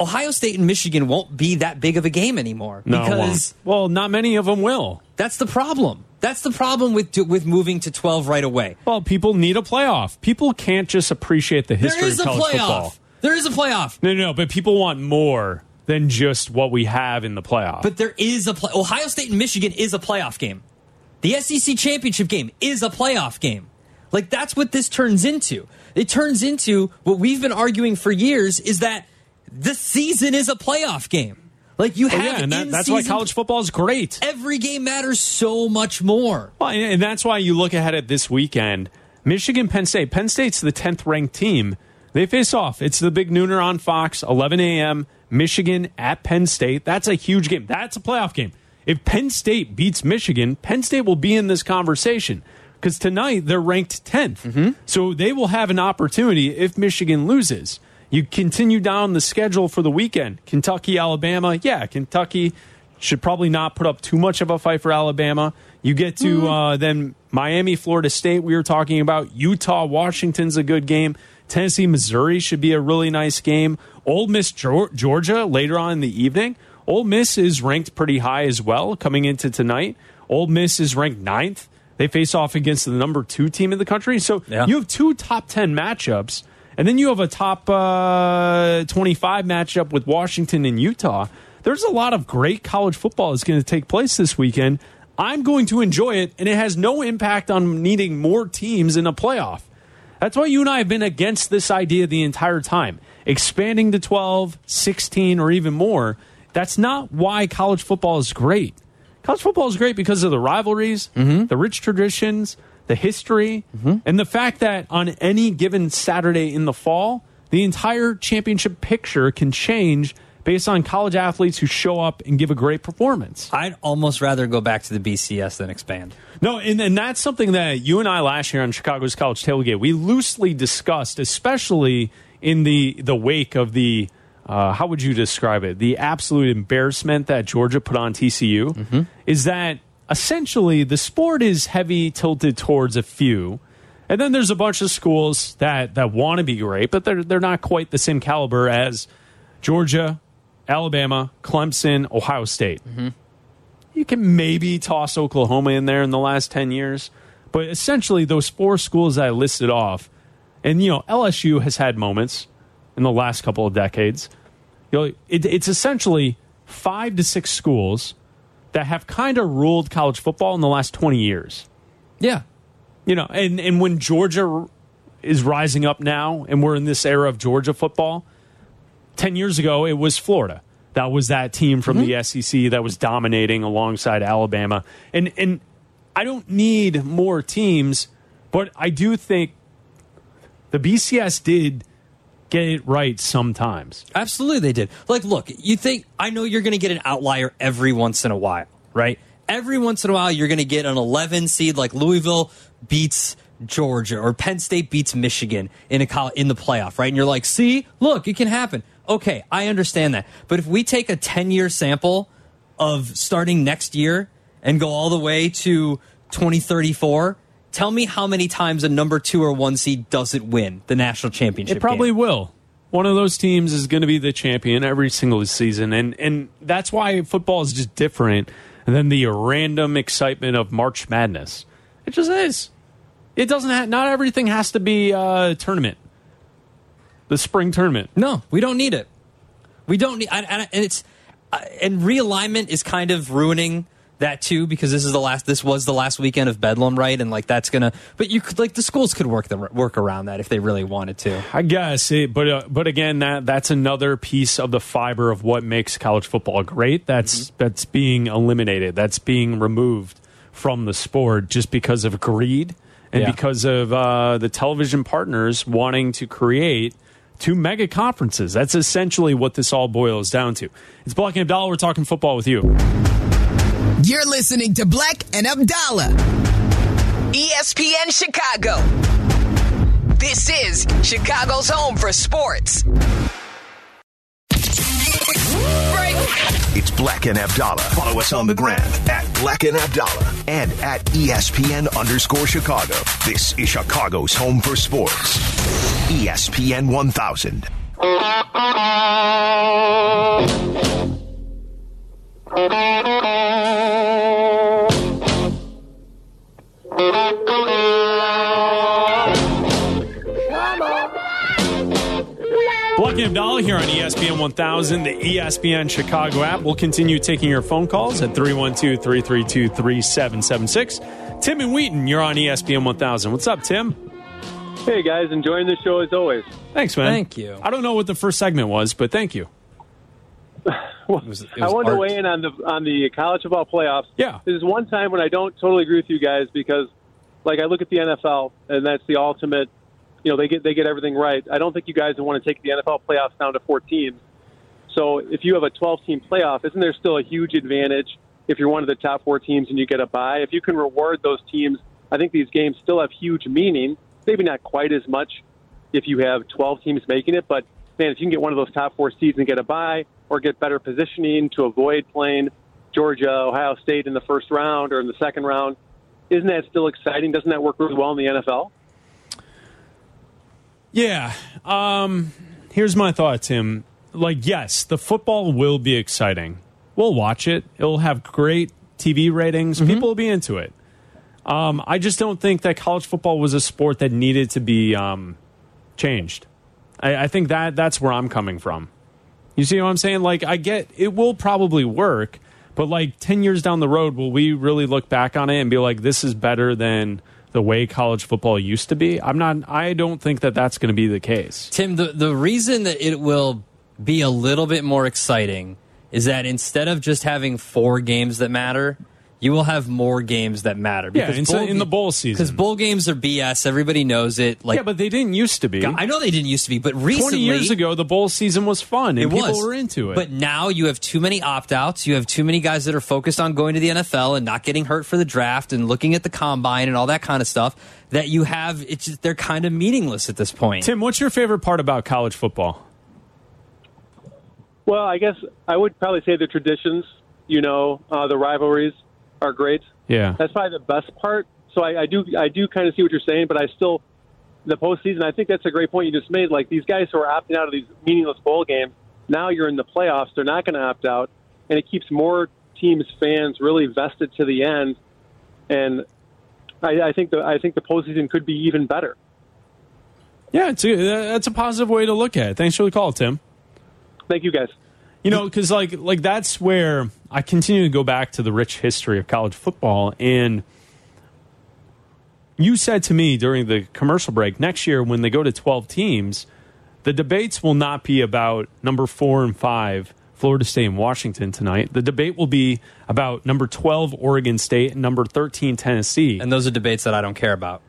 Speaker 5: Ohio State and Michigan won't be that big of a game anymore
Speaker 7: No,
Speaker 5: because
Speaker 7: well, not many of them will.
Speaker 5: that's the problem. That's the problem with with moving to 12 right away.
Speaker 7: Well, people need a playoff. People can't just appreciate the history
Speaker 5: there is
Speaker 7: of
Speaker 5: a
Speaker 7: college
Speaker 5: playoff.
Speaker 7: football.
Speaker 5: There is a playoff.
Speaker 7: No, no, no, but people want more than just what we have in the playoff.
Speaker 5: But there is a play. Ohio State and Michigan is a playoff game. The SEC championship game is a playoff game. Like that's what this turns into. It turns into what we've been arguing for years is that the season is a playoff game. Like you
Speaker 7: Oh,
Speaker 5: have
Speaker 7: yeah, and that, that's why college football is great.
Speaker 5: Every game matters so much more.
Speaker 7: Well, and and that's why you look ahead at this weekend. Michigan, Penn State. Penn State's the 10th ranked team. They face off. It's the big nooner on Fox, 11 a.m. Michigan at Penn State. That's a huge game. That's a playoff game. If Penn State beats Michigan, Penn State will be in this conversation because tonight they're ranked 10th. Mm-hmm. So they will have an opportunity if Michigan loses. You continue down the schedule for the weekend. Kentucky, Alabama. Yeah, Kentucky should probably not put up too much of a fight for Alabama. You get to uh, then Miami, Florida State, we were talking about. Utah, Washington's a good game. Tennessee, Missouri should be a really nice game. Ole Miss, Georgia later on in the evening. Ole Miss is ranked pretty high as well coming into tonight. Ole Miss is ranked ninth. They face off against the number two team in the country. So
Speaker 5: Yeah.
Speaker 7: you have two top 10 matchups, and then you have a top uh, 25 matchup with Washington and Utah. There's a lot of great college football that's going to take place this weekend. I'm going to enjoy it, and it has no impact on needing more teams in a playoff. That's why you and I have been against this idea the entire time. Expanding to 12, 16, or even more. That's not why college football is great. College football is great because of the rivalries, the rich traditions, the history, and the fact that on any given Saturday in the fall, the entire championship picture can change based on college athletes who show up and give a great performance.
Speaker 5: I'd almost rather go back to the BCS than expand.
Speaker 7: No, and, and that's something that you and I last year on Chicago's College Tailgate we loosely discussed, especially in the the wake of the uh, how would you describe it? The absolute embarrassment that Georgia put on TCU is that essentially the sport is heavy tilted towards a few. And then there's a bunch of schools that, that want to be great, but they're they're not quite the same caliber as Georgia, Alabama, Clemson, Ohio State. Mm-hmm. You can maybe toss Oklahoma in there in the last 10 years, but essentially those four schools I listed off, and you know, LSU has had moments in the last couple of decades. You know, it, it's essentially five to six schools that have kind of ruled college football in the last 20 years.
Speaker 5: Yeah.
Speaker 7: You know, and, and when Georgia is rising up now and we're in this era of Georgia football, 10 years ago it was Florida. That was that team from mm-hmm. the SEC that was dominating alongside Alabama. And and I don't need more teams, but I do think the BCS did get it right sometimes.
Speaker 5: Absolutely, they did. Like, look, you think, I know you're going to get an outlier every once in a while, right? Every once in a while, you're going to get an 11 seed like Louisville beats Georgia or Penn State beats Michigan in a in the playoff, right? And you're like, see, look, it can happen. Okay, I understand that. But if we take a 10 year sample of starting next year and go all the way to 2034, tell me how many times a number two or one seed doesn't win the national championship.
Speaker 7: It probably
Speaker 5: game.
Speaker 7: will. One of those teams is going to be the champion every single season, and and that's why football is just different than the random excitement of March Madness. It just is. It doesn't. Ha- not everything has to be a tournament. The spring tournament.
Speaker 5: No, we don't need it. We don't need, and it's uh, and realignment is kind of ruining that too because this is the last this was the last weekend of bedlam right and like that's gonna but you could like the schools could work the work around that if they really wanted to
Speaker 7: I guess, it, but uh, but again, that that's another piece of the fiber of what makes college football great. That's that's being eliminated. That's being removed from the sport just because of greed and
Speaker 5: Yeah.
Speaker 7: because of uh, the television partners wanting to create two mega conferences. That's essentially what this all boils down to. It's Black and Abdallah. We're talking football with you.
Speaker 1: You're listening to Black and Abdallah. ESPN Chicago. This is Chicago's home for sports.
Speaker 12: It's Black and Abdallah. Follow us on the gram at Black and Abdallah and at ESPN underscore Chicago. This is Chicago's home for sports. ESPN 1000.
Speaker 7: Black and Abdallah here on ESPN 1000, the ESPN Chicago app. We'll continue taking your phone calls at 312 332 3776. Tim and Wheaton, you're on ESPN 1000. What's up, Tim?
Speaker 13: Hey guys, enjoying the show as always.
Speaker 7: Thanks, man.
Speaker 5: Thank you.
Speaker 7: I don't know what the first segment was, but thank you.
Speaker 13: I wanted to weigh in on the on the college football playoffs.
Speaker 7: Yeah,
Speaker 13: this is one time when I don't totally agree with you guys because, like, I look at the NFL and that's the ultimate. You know, they get they get everything right. I don't think you guys would want to take the NFL playoffs down to four teams. So if you have a 12 team playoff, isn't there still a huge advantage if you're one of the top four teams and you get a bye? If you can reward those teams, I think these games still have huge meaning. Maybe not quite as much if you have 12 teams making it, but man, if you can get one of those top four seeds and get a bye or get better positioning to avoid playing Georgia, Ohio State in the first round or in the second round, isn't that still exciting? Doesn't that work really well in the NFL?
Speaker 7: Yeah. Um, here's my thought, Tim. Like, yes, the football will be exciting. We'll watch it. It'll have great TV ratings. People will be into it. Um, I just don't think that college football was a sport that needed to be um, changed. I, I think that that's where I'm coming from. You see what I'm saying? Like, I get it will probably work, but like 10 years down the road, will we really look back on it and be like, this is better than the way college football used to be? I'm not, I don't think that that's going to be the case.
Speaker 5: Tim, the, the reason that it will be a little bit more exciting is that instead of just having four games that matter, you will have more games that matter.
Speaker 7: Yeah, in-
Speaker 5: bowl
Speaker 7: in the bowl season.
Speaker 5: Because bowl games are BS. Everybody knows it. Like,
Speaker 7: yeah, but they didn't used to be.
Speaker 5: I know they didn't used to be, but recently,
Speaker 7: 20 years ago, the bowl season was fun and
Speaker 5: it
Speaker 7: people
Speaker 5: was.
Speaker 7: were into it.
Speaker 5: But now you have too many opt outs. You have too many guys that are focused on going to the NFL and not getting hurt for the draft and looking at the combine and all that kind of stuff that you have. It's just, they're kind of meaningless at this point.
Speaker 7: Tim, what's your favorite part about college football?
Speaker 13: Well, I guess I would probably say the traditions, you know, uh, the rivalries are great.
Speaker 7: Yeah.
Speaker 13: That's probably the best part. So I, I do I do kind of see what you're saying, but I still the postseason. I think that's a great point you just made. Like these guys who are opting out of these meaningless bowl games, now you're in the playoffs. They're not going to opt out, and it keeps more teams' fans really vested to the end. And I, I think the I think the postseason could be even better.
Speaker 7: Yeah, it's a, that's a positive way to look at it. Thanks for the call, Tim.
Speaker 13: Thank you, guys.
Speaker 7: You know, because like like that's where I continue to go back to the rich history of college football. And you said to me during the commercial break, next year when they go to twelve teams, the debates will not be about number four and five, Florida State and Washington tonight. The debate will be about number twelve, Oregon State, and number thirteen, Tennessee.
Speaker 5: And those are debates that I don't care about.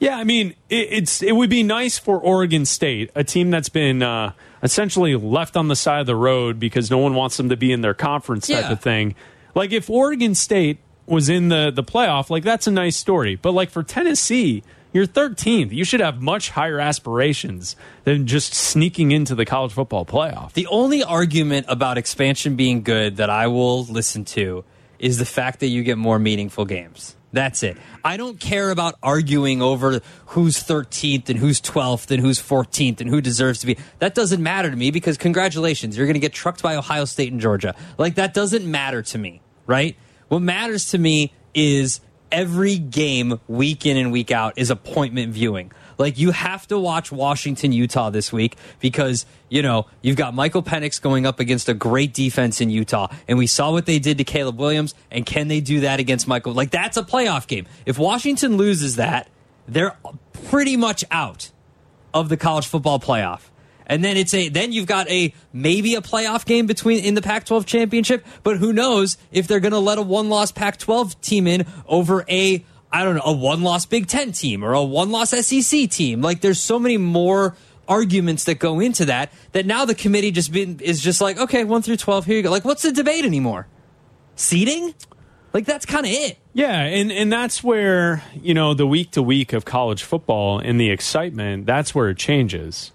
Speaker 7: Yeah, I mean, it, it's it would be nice for Oregon State, a team that's been uh, essentially left on the side of the road because no one wants them to be in their conference type
Speaker 5: Yeah.
Speaker 7: of thing. Like if Oregon State was in the the playoff, like that's a nice story. But like for Tennessee, you're 13th. You should have much higher aspirations than just sneaking into the college football playoff.
Speaker 5: The only argument about expansion being good that I will listen to is the fact that you get more meaningful games. That's it. I don't care about arguing over who's 13th and who's 12th and who's 14th and who deserves to be. That doesn't matter to me because congratulations, you're going to get trucked by Ohio State and Georgia. Like that doesn't matter to me, right? What matters to me is every game week in and week out is appointment viewing. Like you have to watch Washington Utah this week because you know you've got Michael Penix going up against a great defense in Utah, and we saw what they did to Caleb Williams, and can they do that against Michael? Like that's a playoff game. If Washington loses that, they're pretty much out of the college football playoff. And then it's a then you've got a maybe a playoff game between in the Pac-12 championship, but who knows if they're going to let a one-loss Pac-12 team in over a I don't know a one-loss Big Ten team or a one-loss SEC team. Like there's so many more arguments that go into that that now the committee just been is just like okay one through twelve here you go. Like what's the debate anymore? Seating? Like that's kind of it.
Speaker 7: Yeah, and and that's where you know the week to week of college football and the excitement. That's where it changes,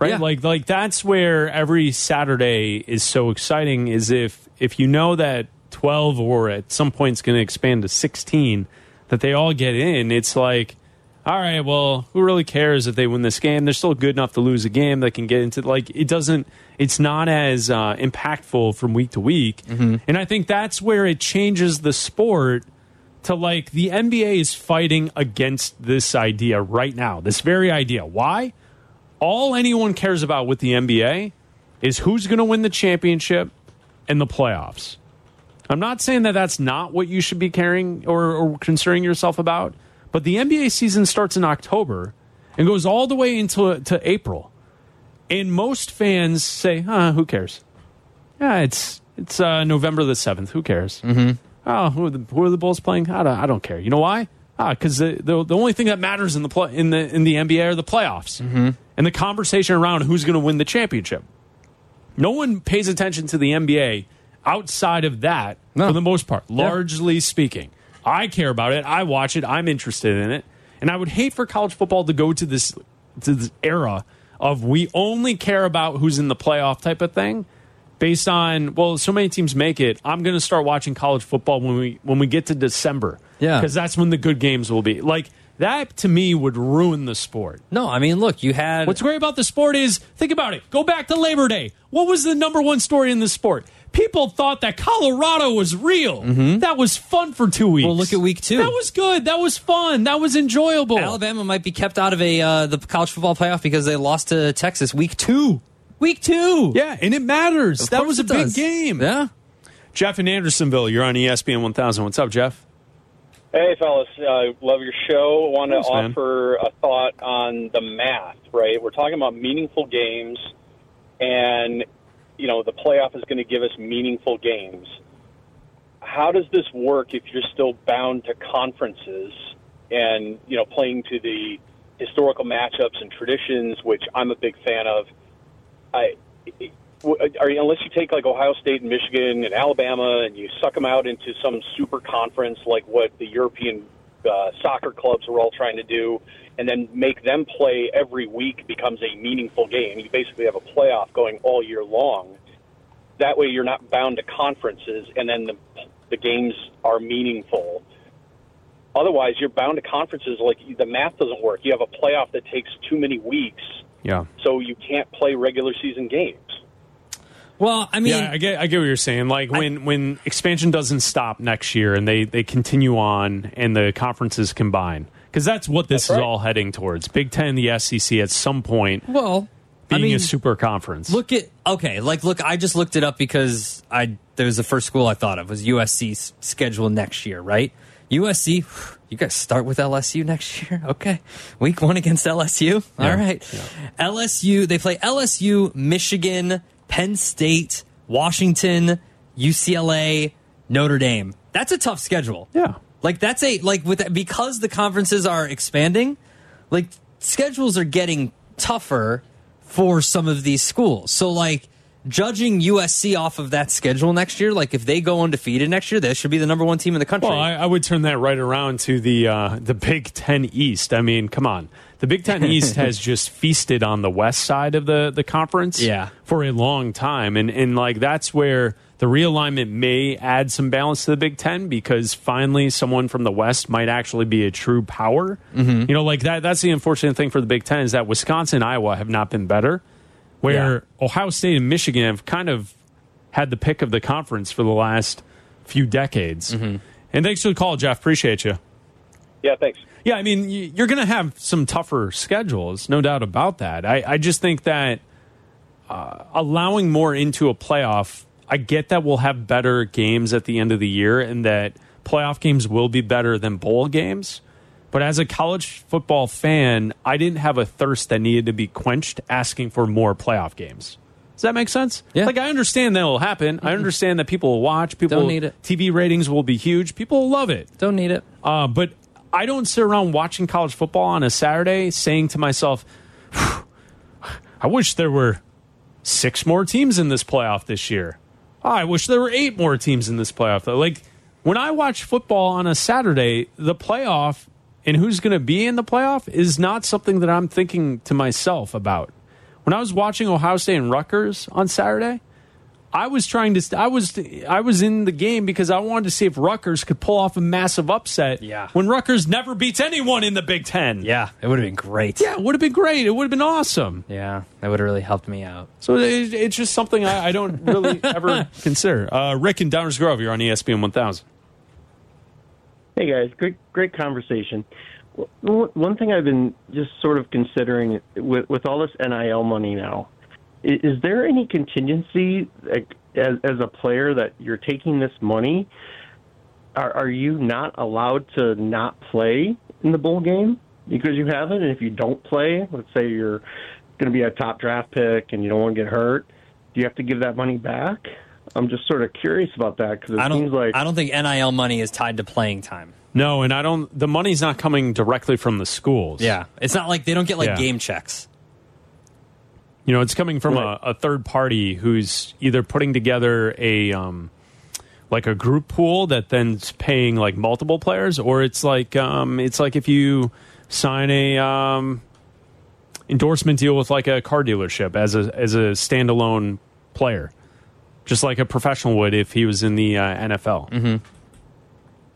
Speaker 7: right?
Speaker 5: Yeah.
Speaker 7: Like like that's where every Saturday is so exciting. Is if if you know that twelve or at some point it's going to expand to sixteen, that they all get in. It's like, all right, well, who really cares if they win this game? They're still good enough to lose a game. They can get into like it doesn't. It's not as uh, impactful from week to week, and I think that's where it changes the sport to like the NBA is fighting against this idea right now, this very idea. Why? All anyone cares about with the NBA is who's going to win the championship and the playoffs. I'm not saying that that's not what you should be caring or, or concerning yourself about, but the NBA season starts in October and goes all the way into to April. And most fans say, huh, who cares? Yeah, it's it's uh, November the 7th. Who cares? Mm-hmm. Oh, who are, the, who are the Bulls playing? I don't, I don't care. You know why? Ah, because the, the the only thing that matters in the play, in the in the NBA are the playoffs and the conversation around who's going to win the championship. No one pays attention to the NBA outside of that for the most part, largely speaking. I care about it. I watch it. I'm interested in it. And I would hate for college football to go to this to this era of we only care about who's in the playoff type of thing based on well so many teams make it i'm going to start watching college football when we when we get to december
Speaker 5: Yeah.
Speaker 7: because that's when the good games will be like that to me would ruin the sport.
Speaker 5: No, I mean, look, you had
Speaker 7: what's great about the sport is think about it. Go back to labor day. What was the number one story in the sport? People thought that colorado was real. That was fun for two weeks.
Speaker 5: Well, look at week two.
Speaker 7: that was good. That was fun. That was enjoyable.
Speaker 5: Alabama might be kept out of a uh, the college football playoff because they lost to Texas week two. Week two.
Speaker 7: yeah and it matters.
Speaker 5: Of
Speaker 7: that was a big
Speaker 5: does.
Speaker 7: game.
Speaker 5: Yeah.
Speaker 7: jeff in andersonville you're on espn 1000 what's up jeff
Speaker 14: Hey, fellas, uh, love your show. I want to
Speaker 7: man.
Speaker 14: offer a thought on the math, right? We're talking about meaningful games, and, you know, the playoff is going to give us meaningful games. How does this work if you're still bound to conferences and, you know, playing to the historical matchups and traditions, which I'm a big fan of? I, are you, unless you take like Ohio State and Michigan and Alabama and you suck them out into some super conference like what the European uh, soccer clubs are all trying to do, and then make them play every week becomes a meaningful game. You basically have a playoff going all year long. That way, you're not bound to conferences, and then the the games are meaningful. Otherwise, you're bound to conferences. Like the math doesn't work. You have a playoff that takes too many weeks,
Speaker 7: yeah
Speaker 14: so you can't play regular season games.
Speaker 5: Well, I mean,
Speaker 7: yeah, I get, I get what you're saying. Like when when expansion doesn't stop next year and they they continue on and the conferences combine because that's what this
Speaker 14: That's
Speaker 7: is
Speaker 14: right.
Speaker 7: all heading towards. Big Ten, the SEC, at some point
Speaker 5: well, I
Speaker 7: being
Speaker 5: mean,
Speaker 7: a super conference.
Speaker 5: Look at okay, like look, I just looked it up because I there was the first school I thought of was USC's schedule next year, right? USC, you guys start with LSU next year, okay? Week one against LSU, all
Speaker 7: Yeah,
Speaker 5: right. LSU, they play LSU, Michigan, Penn State, Washington, UCLA, Notre Dame. That's a tough schedule.
Speaker 7: Yeah.
Speaker 5: Like that's a like with because the conferences are expanding, like schedules are getting tougher for some of these schools. So like judging USC off of that schedule next year, like if they go undefeated next year, they should be the number one team in the country.
Speaker 7: Well, I, I would turn that right around to the uh, the Big Ten East. I mean, come on, the Big Ten East has just feasted on the west side of the the conference,
Speaker 5: Yeah.
Speaker 7: for a long time, and and like that's where the realignment may add some balance to the Big Ten because finally someone from the West might actually be a true power.
Speaker 5: Mm-hmm.
Speaker 7: You know, like that. That's the unfortunate thing for the Big Ten is that Wisconsin, Iowa have not been better. Where Ohio State and Michigan have kind of had the pick of the conference for the last few decades.
Speaker 5: Mm-hmm.
Speaker 7: And thanks for the call, Jeff. Appreciate you.
Speaker 14: Yeah, thanks.
Speaker 7: Yeah, I mean, you're going to have some tougher schedules, no doubt about that. I, I just think that uh, allowing more into a playoff, I get that we'll have better games at the end of the year and that playoff games will be better than bowl games. But as a college football fan, I didn't have a thirst that needed to be quenched asking for more playoff games. Does that make sense? Yeah. Like I understand that will happen. I understand that people will watch. People
Speaker 5: Don't need it.
Speaker 7: TV ratings will be huge. People will love it.
Speaker 5: Don't need it.
Speaker 7: Uh, but I don't sit around watching college football on a Saturday saying to myself, I wish there were six more teams in this playoff this year. Oh, I wish there were eight more teams in this playoff. Like when I watch football on a Saturday, the playoff and who's going to be in the playoff is not something that I'm thinking to myself about. When I was watching Ohio State and Rutgers on Saturday, I was trying to. I was. I was in the game because I wanted to see if Rutgers could pull off a massive upset.
Speaker 5: Yeah.
Speaker 7: When Rutgers never beats anyone in the Big Ten.
Speaker 5: Yeah, it would have been great.
Speaker 7: Yeah, it would have been great. It would have been awesome.
Speaker 5: Yeah, that would have really helped me out.
Speaker 7: So it, it's just something I, I don't really ever consider. Uh, Rick in Downers Grove, you're on ESPN 1000.
Speaker 15: Hey guys, great great conversation. One thing I've been just sort of considering with with all this NIL money now, is there any contingency like, as as a player that you're taking this money? Are are you not allowed to not play in the bowl game because you have it? And if you don't play, let's say you're going to be a top draft pick and you don't want to get hurt, do you have to give that money back? I'm just sort of curious about that because it
Speaker 5: I don't.
Speaker 15: seems like
Speaker 5: I don't think NIL money is tied to playing time.
Speaker 7: No, and I don't. The money's not coming directly from the schools.
Speaker 5: Yeah, it's not like they don't get like
Speaker 7: Yeah.
Speaker 5: game checks.
Speaker 7: You know, it's coming from a, a third party who's either putting together a um, like a group pool that then's paying like multiple players, or it's like um, it's like if you sign a um, endorsement deal with like a car dealership as a as a standalone player, just like a professional would if he was in the uh, NFL.
Speaker 5: Mm-hmm.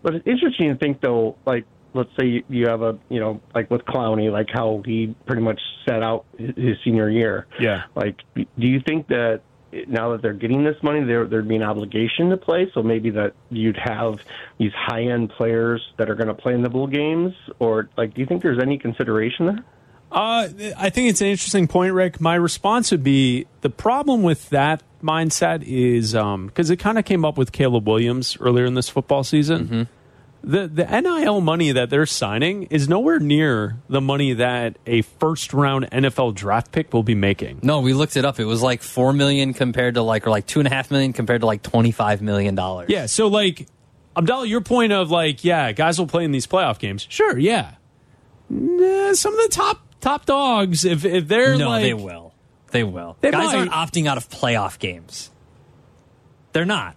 Speaker 15: But it's interesting to think, though, like, let's say you- you have a, you know, like with Clowney, like how he pretty much set out his his senior year.
Speaker 7: Yeah.
Speaker 15: Like, do you think that now that they're getting this money, there, there'd be an obligation to play? So maybe that you'd have these high end players that are going to play in the bowl games? Or, like, do you think there's any consideration there?
Speaker 7: Uh, I think it's an interesting point, Rick. My response would be the problem with that mindset is because it kind of came up with Caleb Williams earlier in this football season. The the NIL money that they're signing is nowhere near the money that a first round NFL draft pick will be making.
Speaker 5: No, we looked it up. It was like four million compared to like, or like two and a half million compared to like twenty five million dollars.
Speaker 7: Yeah, so like Abdallah, your point of like, yeah, guys will play in these playoff games. Sure, yeah. Nah, some of the top top dogs, if if they're
Speaker 5: no,
Speaker 7: like,
Speaker 5: they will. They will.
Speaker 7: They
Speaker 5: Guys
Speaker 7: might.
Speaker 5: aren't opting out of playoff games. They're not.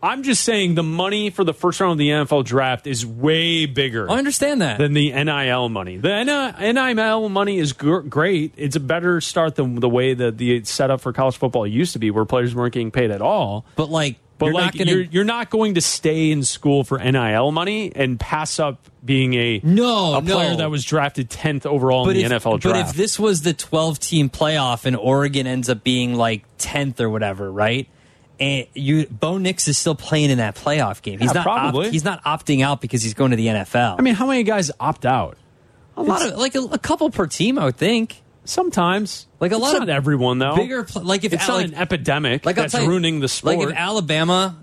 Speaker 7: I'm just saying the money for the first round of the NFL draft is way bigger.
Speaker 5: I understand that.
Speaker 7: Than the NIL money. The NIL money is gr- great. It's a better start than the way that the setup for college football used to be, where players weren't getting paid at all.
Speaker 5: But like,
Speaker 7: but
Speaker 5: you're
Speaker 7: like,
Speaker 5: not gonna-
Speaker 7: you're, you're not going to stay in school for NIL money and pass up being a
Speaker 5: no
Speaker 7: a player
Speaker 5: no.
Speaker 7: that was drafted 10th overall in the NFL draft.
Speaker 5: But if this was the 12 team playoff and Oregon ends up being like 10th or whatever, right? And you, Bo Nix is still playing in that playoff game. He's
Speaker 7: Yeah,
Speaker 5: not. opt- he's not opting out because he's going to the NFL.
Speaker 7: I mean, how many guys opt out?
Speaker 5: a lot of like a, a couple per team, I would think.
Speaker 7: Sometimes,
Speaker 5: like a
Speaker 7: It's
Speaker 5: lot
Speaker 7: not
Speaker 5: of
Speaker 7: everyone though.
Speaker 5: bigger, pl- like if
Speaker 7: it's
Speaker 5: Al-
Speaker 7: not
Speaker 5: like-
Speaker 7: an epidemic
Speaker 5: Like I'll
Speaker 7: that's
Speaker 5: tell you,
Speaker 7: ruining the sport.
Speaker 5: Like if Alabama,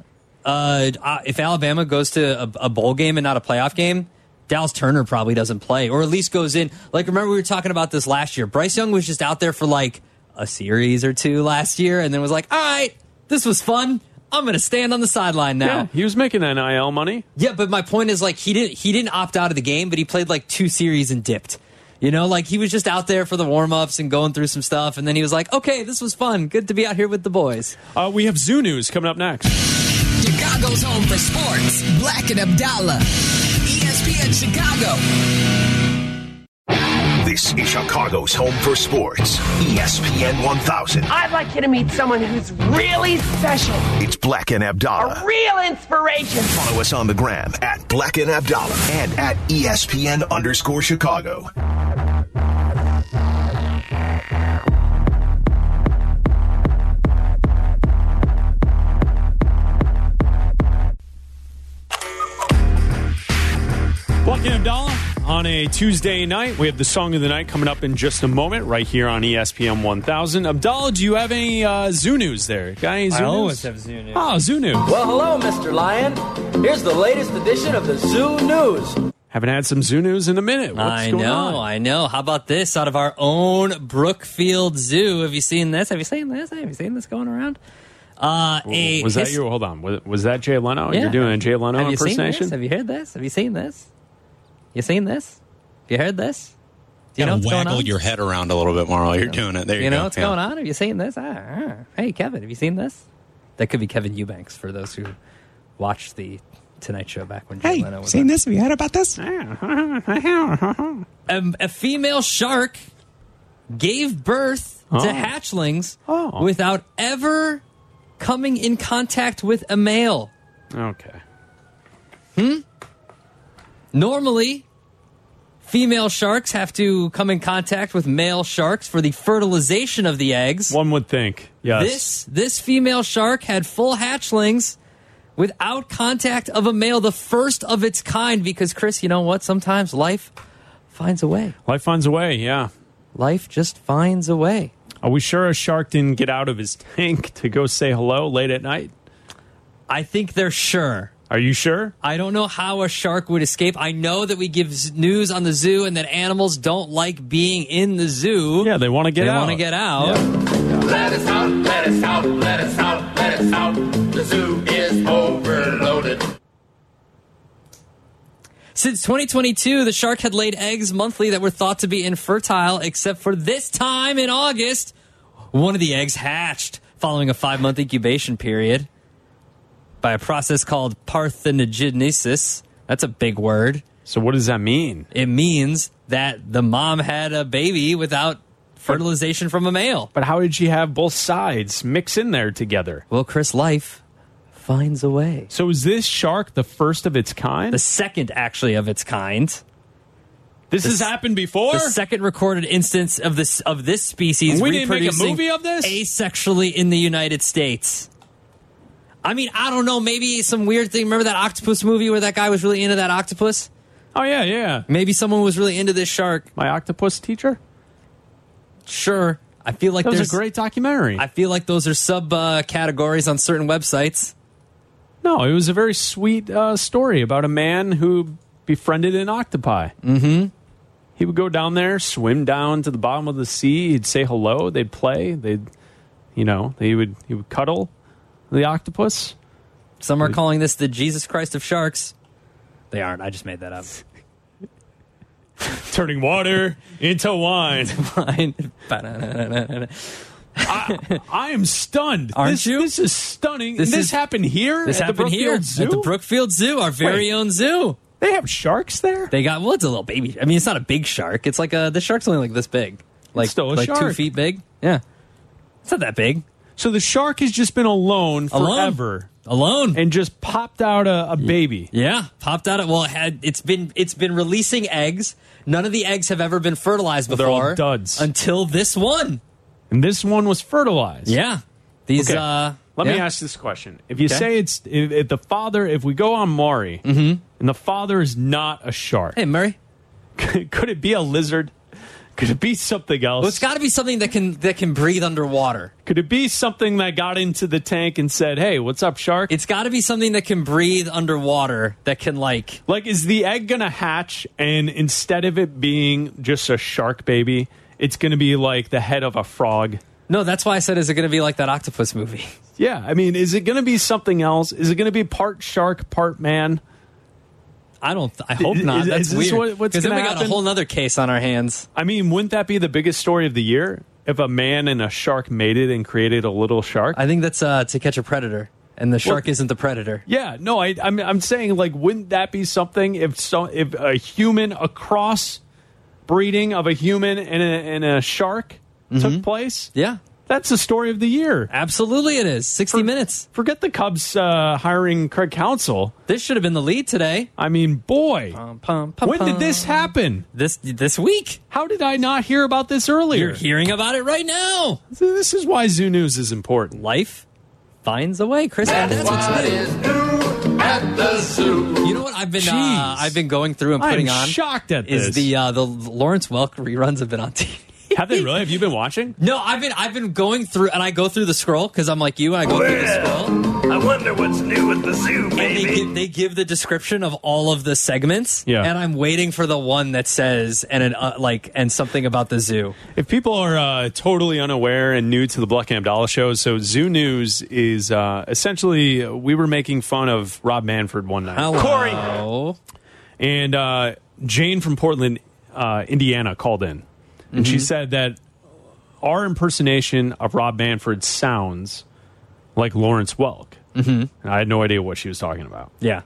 Speaker 5: uh, uh, if Alabama goes to a, a bowl game and not a playoff game, Dallas Turner probably doesn't play, or at least goes in. Like remember we were talking about this last year. Bryce Young was just out there for like a series or two last year, and then was like, "All right, this was fun. I'm going to stand on the sideline now."
Speaker 7: yeah, he was making NIL money.
Speaker 5: Yeah, but my point is like he didn't he didn't opt out of the game, but he played like two series and dipped. You know, like he was just out there for the warm ups and going through some stuff, and then he was like, "Okay, this was fun. Good to be out here with the boys."
Speaker 7: Uh, we have Zoo News coming up next.
Speaker 1: Chicago's home for sports. Black and Abdallah. ESPN Chicago.
Speaker 12: This is Chicago's home for sports. ESPN 1000.
Speaker 16: I'd like you to meet someone who's really special,
Speaker 12: It's Black and Abdallah.
Speaker 16: a real inspiration.
Speaker 12: Follow us on the gram at Black and Abdallah and at ESPN underscore Chicago.
Speaker 7: Lucky Abdallah on a Tuesday night. We have the song of the night coming up in just a moment, right here on ESPN 1000. Abdallah, do you have any uh, zoo news there? Got any zoo
Speaker 5: I
Speaker 7: news?
Speaker 5: always have zoo news.
Speaker 7: Oh, zoo news.
Speaker 17: Well, hello, Mr. Lion. Here's the latest edition of the Zoo News.
Speaker 7: Haven't had some zoo news in a minute. What's
Speaker 5: I
Speaker 7: going
Speaker 5: know,
Speaker 7: on?
Speaker 5: I know. How about this out of our own Brookfield Zoo? Have you seen this? Have you seen this? Have you seen this going around? Uh, a
Speaker 7: was that
Speaker 5: his-
Speaker 7: you? Hold on. Was, was that Jay Leno?
Speaker 5: Yeah.
Speaker 7: You're doing a Jay Leno
Speaker 5: Have you seen
Speaker 7: impersonation?
Speaker 5: this? Have you heard this? Have you seen this? You seen this? You heard this? Do you know what's going
Speaker 8: waggle
Speaker 5: on?
Speaker 8: your head around a little bit more while you're doing it. There you,
Speaker 5: you know
Speaker 8: go.
Speaker 5: what's
Speaker 8: Yeah.
Speaker 5: going on? Have you seen this? Ah, ah. Hey, Kevin, have you seen this? That could be Kevin Eubanks for those who watched the Tonight Show back when Jay Leno was on.
Speaker 8: this? Have you heard about this?
Speaker 5: a, a female shark gave birth
Speaker 7: Oh.
Speaker 5: to hatchlings without ever coming in contact with a male.
Speaker 7: Okay.
Speaker 5: Hmm? Normally, female sharks have to come in contact with male sharks for the fertilization of the eggs.
Speaker 7: One would think. Yes.
Speaker 5: This this female shark had full hatchlings without contact of a male, the first of its kind. Because Chris, you know what? Sometimes life finds a way.
Speaker 7: Life finds a way, yeah.
Speaker 5: Life just finds a way.
Speaker 7: Are we sure a shark didn't get out of his tank to go say hello late at night?
Speaker 5: I think they're sure.
Speaker 7: Are you sure?
Speaker 5: I don't know how a shark would escape. I know that we give news on the zoo and that animals don't like being in the zoo.
Speaker 7: Yeah, they want to get
Speaker 5: they
Speaker 7: out.
Speaker 5: They want to get out.
Speaker 18: Let us out, let us out, let us out, let us out. The zoo is overloaded.
Speaker 5: Since 2022, the shark had laid eggs monthly that were thought to be infertile, except for this time in August, one of the eggs hatched following a five month incubation period by a process called parthenogenesis. That's a big word.
Speaker 7: So, what does that mean?
Speaker 5: It means that the mom had a baby without fertilization from a male.
Speaker 7: But how did she have both sides mix in there together?
Speaker 5: Well, Chris, life finds a way.
Speaker 7: So, is this shark the first of its kind?
Speaker 5: The second, actually, of its kind.
Speaker 7: This
Speaker 5: The
Speaker 7: has
Speaker 5: s-
Speaker 7: happened before?
Speaker 5: The second recorded instance of this of this species
Speaker 7: We didn't make a
Speaker 5: reproducing
Speaker 7: movie of this?
Speaker 5: asexually in the United States. I mean, I don't know. Maybe some weird thing. Remember that octopus movie where that guy was really into that octopus?
Speaker 7: Oh, yeah, yeah.
Speaker 5: Maybe someone was really into this shark.
Speaker 7: My octopus teacher?
Speaker 5: Sure. I feel like
Speaker 7: That was
Speaker 5: there's
Speaker 7: a great documentary.
Speaker 5: I feel like those are sub uh, categories on certain websites.
Speaker 7: no, it was a very sweet uh, story about a man who befriended an octopi.
Speaker 5: Mm-hmm.
Speaker 7: He would go down there, swim down to the bottom of the sea. He'd say hello. They'd play. They'd, you know, he would he would cuddle the octopus.
Speaker 5: Some are calling this the Jesus Christ of sharks. They aren't. I just made that up.
Speaker 7: Turning water into wine.
Speaker 5: Wine.
Speaker 7: I, I am stunned.
Speaker 5: Aren't
Speaker 7: this,
Speaker 5: you?
Speaker 7: This is stunning.
Speaker 5: This
Speaker 7: This,
Speaker 5: is-
Speaker 7: happened here
Speaker 5: This
Speaker 7: at the
Speaker 5: happened here
Speaker 7: Brookfield Zoo?
Speaker 5: at the Brookfield Zoo, our very
Speaker 7: Wait.
Speaker 5: own zoo.
Speaker 7: They have sharks there.
Speaker 5: They got well, it's a little baby. I mean, it's not a big shark. It's like a the shark's only like this big, like
Speaker 7: still a
Speaker 5: like two
Speaker 7: shark.
Speaker 5: feet big. Yeah, it's not that big.
Speaker 7: So the shark has just been alone forever,
Speaker 5: Alone.
Speaker 7: and just popped out a, a baby.
Speaker 5: Yeah, popped out. It well, it had it's been it's been releasing eggs. None of the eggs have ever been fertilized before.
Speaker 7: They're all duds.
Speaker 5: until this one.
Speaker 7: And this one was fertilized.
Speaker 5: Yeah, these.
Speaker 7: Okay.
Speaker 5: uh
Speaker 7: Let me ask this question: If you
Speaker 5: Okay.
Speaker 7: say it's if, if the father, if we go on Maury,
Speaker 5: Mm-hmm.
Speaker 7: and the father is not a shark,
Speaker 5: Hey, Maury.
Speaker 7: could it be a lizard? Could it be something else?
Speaker 5: Well, it's got to be something that can that can breathe underwater.
Speaker 7: Could it be something that got into the tank and said, "Hey, what's up, shark?"
Speaker 5: It's got to be something that can breathe underwater. That can like
Speaker 7: Like, is the egg gonna hatch, and instead of it being just a shark baby, it's gonna be like the head of a frog?
Speaker 5: no. That's why I said, is it going to be like that octopus movie?
Speaker 7: Yeah, I mean, is it gonna be something else? Is it gonna be part shark, part man?
Speaker 5: I don't. I hope not.
Speaker 7: is-
Speaker 5: That's
Speaker 7: is this
Speaker 5: weird.
Speaker 7: what-
Speaker 5: Because then we got a whole other case on our hands.
Speaker 7: I mean, wouldn't that be the biggest story of the year if a man and a shark mated and created a little shark?
Speaker 5: I think that's uh, to catch a predator, and the shark isn't the predator.
Speaker 7: Yeah, no, I, I'm I'm saying like, wouldn't that be something if so if a human a cross breeding of a human and a, and a shark took place?
Speaker 5: Yeah,
Speaker 7: That's the story of the year.
Speaker 5: absolutely, it is. Sixty minutes.
Speaker 7: Forget the Cubs uh, hiring Craig Counsell.
Speaker 5: This should have been the lead today.
Speaker 7: I mean, boy,
Speaker 5: Pum, pum, pum,
Speaker 7: when did this happen?
Speaker 5: This this week.
Speaker 7: How did I not hear about this earlier?
Speaker 5: You're hearing about it right now.
Speaker 7: This is why Zoo News is important.
Speaker 5: Life finds a way, Chris, and that's what's
Speaker 18: What
Speaker 5: new.
Speaker 18: at the zoo.
Speaker 5: You know what I've been uh, I've been going through and
Speaker 7: I'm
Speaker 5: putting on
Speaker 7: shocked at this
Speaker 5: is
Speaker 7: this.
Speaker 5: the uh, the Lawrence Welk reruns have been on TV.
Speaker 7: Have they really? Have you been watching?
Speaker 5: No, I've been I've been going through and I go through the scroll because I'm like you. I go through the scroll.
Speaker 18: I wonder what's new at the zoo,
Speaker 5: And they give, they give the description of all of the segments.
Speaker 7: Yeah.
Speaker 5: And I'm waiting for the one that says and an, uh, like and something about the zoo.
Speaker 7: If people are uh, totally unaware and new to the Black and Abdallah show, so Zoo News is uh, essentially we were making fun of Rob Manfred one night.
Speaker 5: Hello.
Speaker 7: And uh, Jane from Portland, uh, Indiana, called in, and she
Speaker 5: Mhm.
Speaker 7: said that our impersonation of Rob Manfred sounds like Lawrence Welk.
Speaker 5: Mm-hmm.
Speaker 7: And I had no idea what she was talking about.
Speaker 5: Yeah.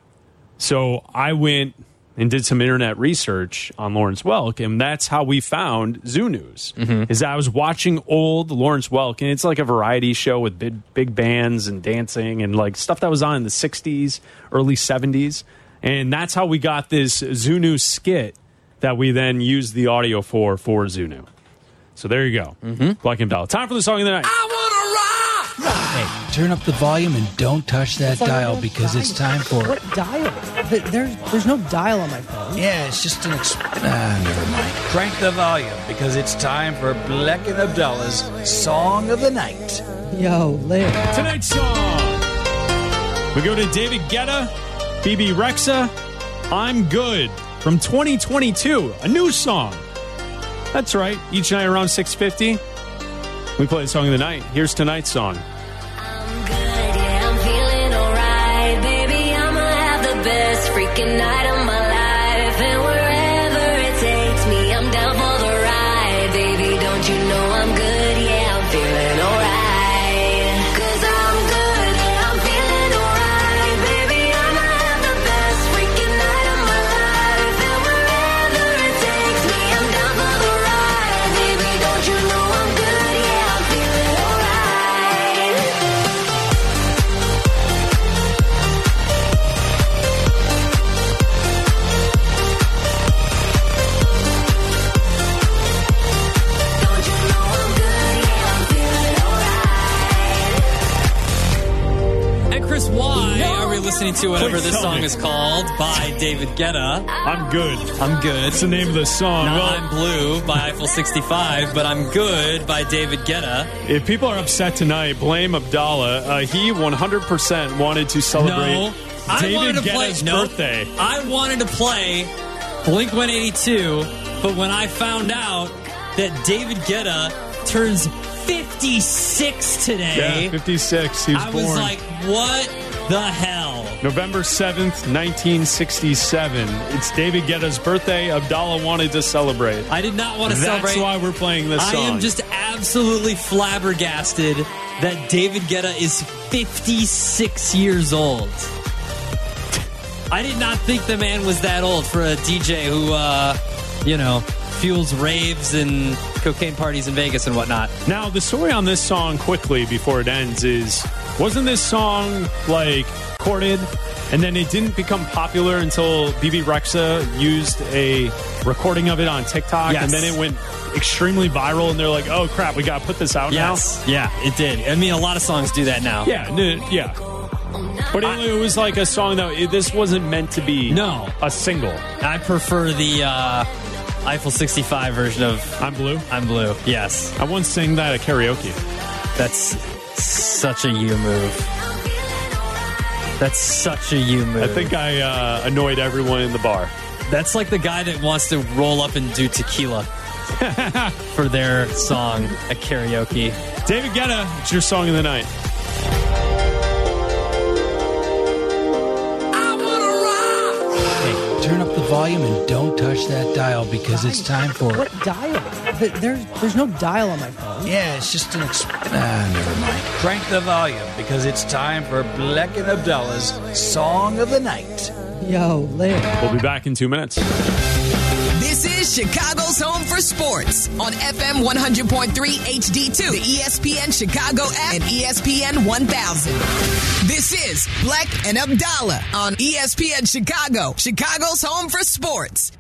Speaker 7: So I went and did some internet research on Lawrence Welk, and that's how we found Zoo News. Is I was watching old Lawrence Welk, and it's like a variety show with big, big bands and dancing and like stuff that was on in the '60s, early '70s, and that's how we got this Zoo News skit that we then use the audio for for Zoo News. So there you go, mm-hmm. Black and Bell. Time for the song of the night. I want to rock!
Speaker 6: Hey, turn up the volume and don't touch that dial because it's time for.
Speaker 19: What dial? Th- There's there's no dial on my phone.
Speaker 6: Yeah, it's just an. Exp- ah, never mind. Crank the volume because it's time for Black and Abdallah's Song of the Night.
Speaker 19: Yo, Larry.
Speaker 7: Tonight's song. We go to David Guetta, Bebe Rexha, I'm Good from 2022, a new song. That's right. Each night around 650, we play the song of the night. Here's tonight's song.
Speaker 20: I'm feeling alright, baby.
Speaker 5: Listening to whatever
Speaker 7: Please
Speaker 5: this
Speaker 7: tell
Speaker 5: song
Speaker 7: me.
Speaker 5: is called by David Guetta?
Speaker 7: I'm Good.
Speaker 5: I'm Good.
Speaker 7: That's the name of the song. Well-
Speaker 5: I'm Blue by Eiffel 65, but I'm Good by David Guetta.
Speaker 7: If people are upset tonight, blame Abdallah. Uh, he 100% wanted to celebrate
Speaker 5: No,
Speaker 7: David
Speaker 5: to play
Speaker 7: Guetta's
Speaker 5: no,
Speaker 7: birthday.
Speaker 5: I wanted to play Blink 182, but when I found out that David Guetta turns 56 today,
Speaker 7: Yeah, 56. He was
Speaker 5: I
Speaker 7: born
Speaker 5: was like, what the hell?
Speaker 7: November 7th, 1967. It's David Guetta's birthday. Abdallah wanted to celebrate.
Speaker 5: I did not want to
Speaker 7: That's
Speaker 5: celebrate.
Speaker 7: That's why we're playing this
Speaker 5: I
Speaker 7: song.
Speaker 5: I am just absolutely flabbergasted that David Guetta is 56 years old. I did not think the man was that old for a DJ who, uh, you know, fuels raves and cocaine parties in Vegas and whatnot.
Speaker 7: Now, the story on this song, quickly before it ends, is wasn't this song like recorded and then it didn't become popular until Bebe Rexha used a recording of it on TikTok
Speaker 5: Yes.
Speaker 7: and then it went extremely viral and they're like, oh crap, we got to put this out now.
Speaker 5: Yes, yeah, it did. I mean, a lot of songs do that now.
Speaker 7: now? Yeah, yeah. But it, it was like a song that it, this wasn't meant to be
Speaker 5: No.
Speaker 7: a single.
Speaker 5: I prefer the uh, Eiffel 65 version of
Speaker 7: I'm Blue.
Speaker 5: I'm Blue. Yes,
Speaker 7: I once sang that at karaoke.
Speaker 5: that's such a you move. That's such a you move.
Speaker 7: I think I uh, annoyed everyone in the bar.
Speaker 5: That's like the guy that wants to roll up and do tequila for their song at karaoke.
Speaker 7: David Guetta, it's your song of the night.
Speaker 6: Volume and don't touch that dial because it's time for.
Speaker 19: What dial? There's there's no dial on my phone.
Speaker 6: Yeah, it's just an. Exp- ah, never mind. Crank the volume because it's time for Black and Abdallah's Song of the Night.
Speaker 19: Yo, Larry.
Speaker 7: We'll be back in two minutes.
Speaker 1: This is Chicago's home for sports on FM 100.3 HD2, the ESPN Chicago app, and ESPN 1000. This is Black and Abdallah on ESPN Chicago, Chicago's home for sports.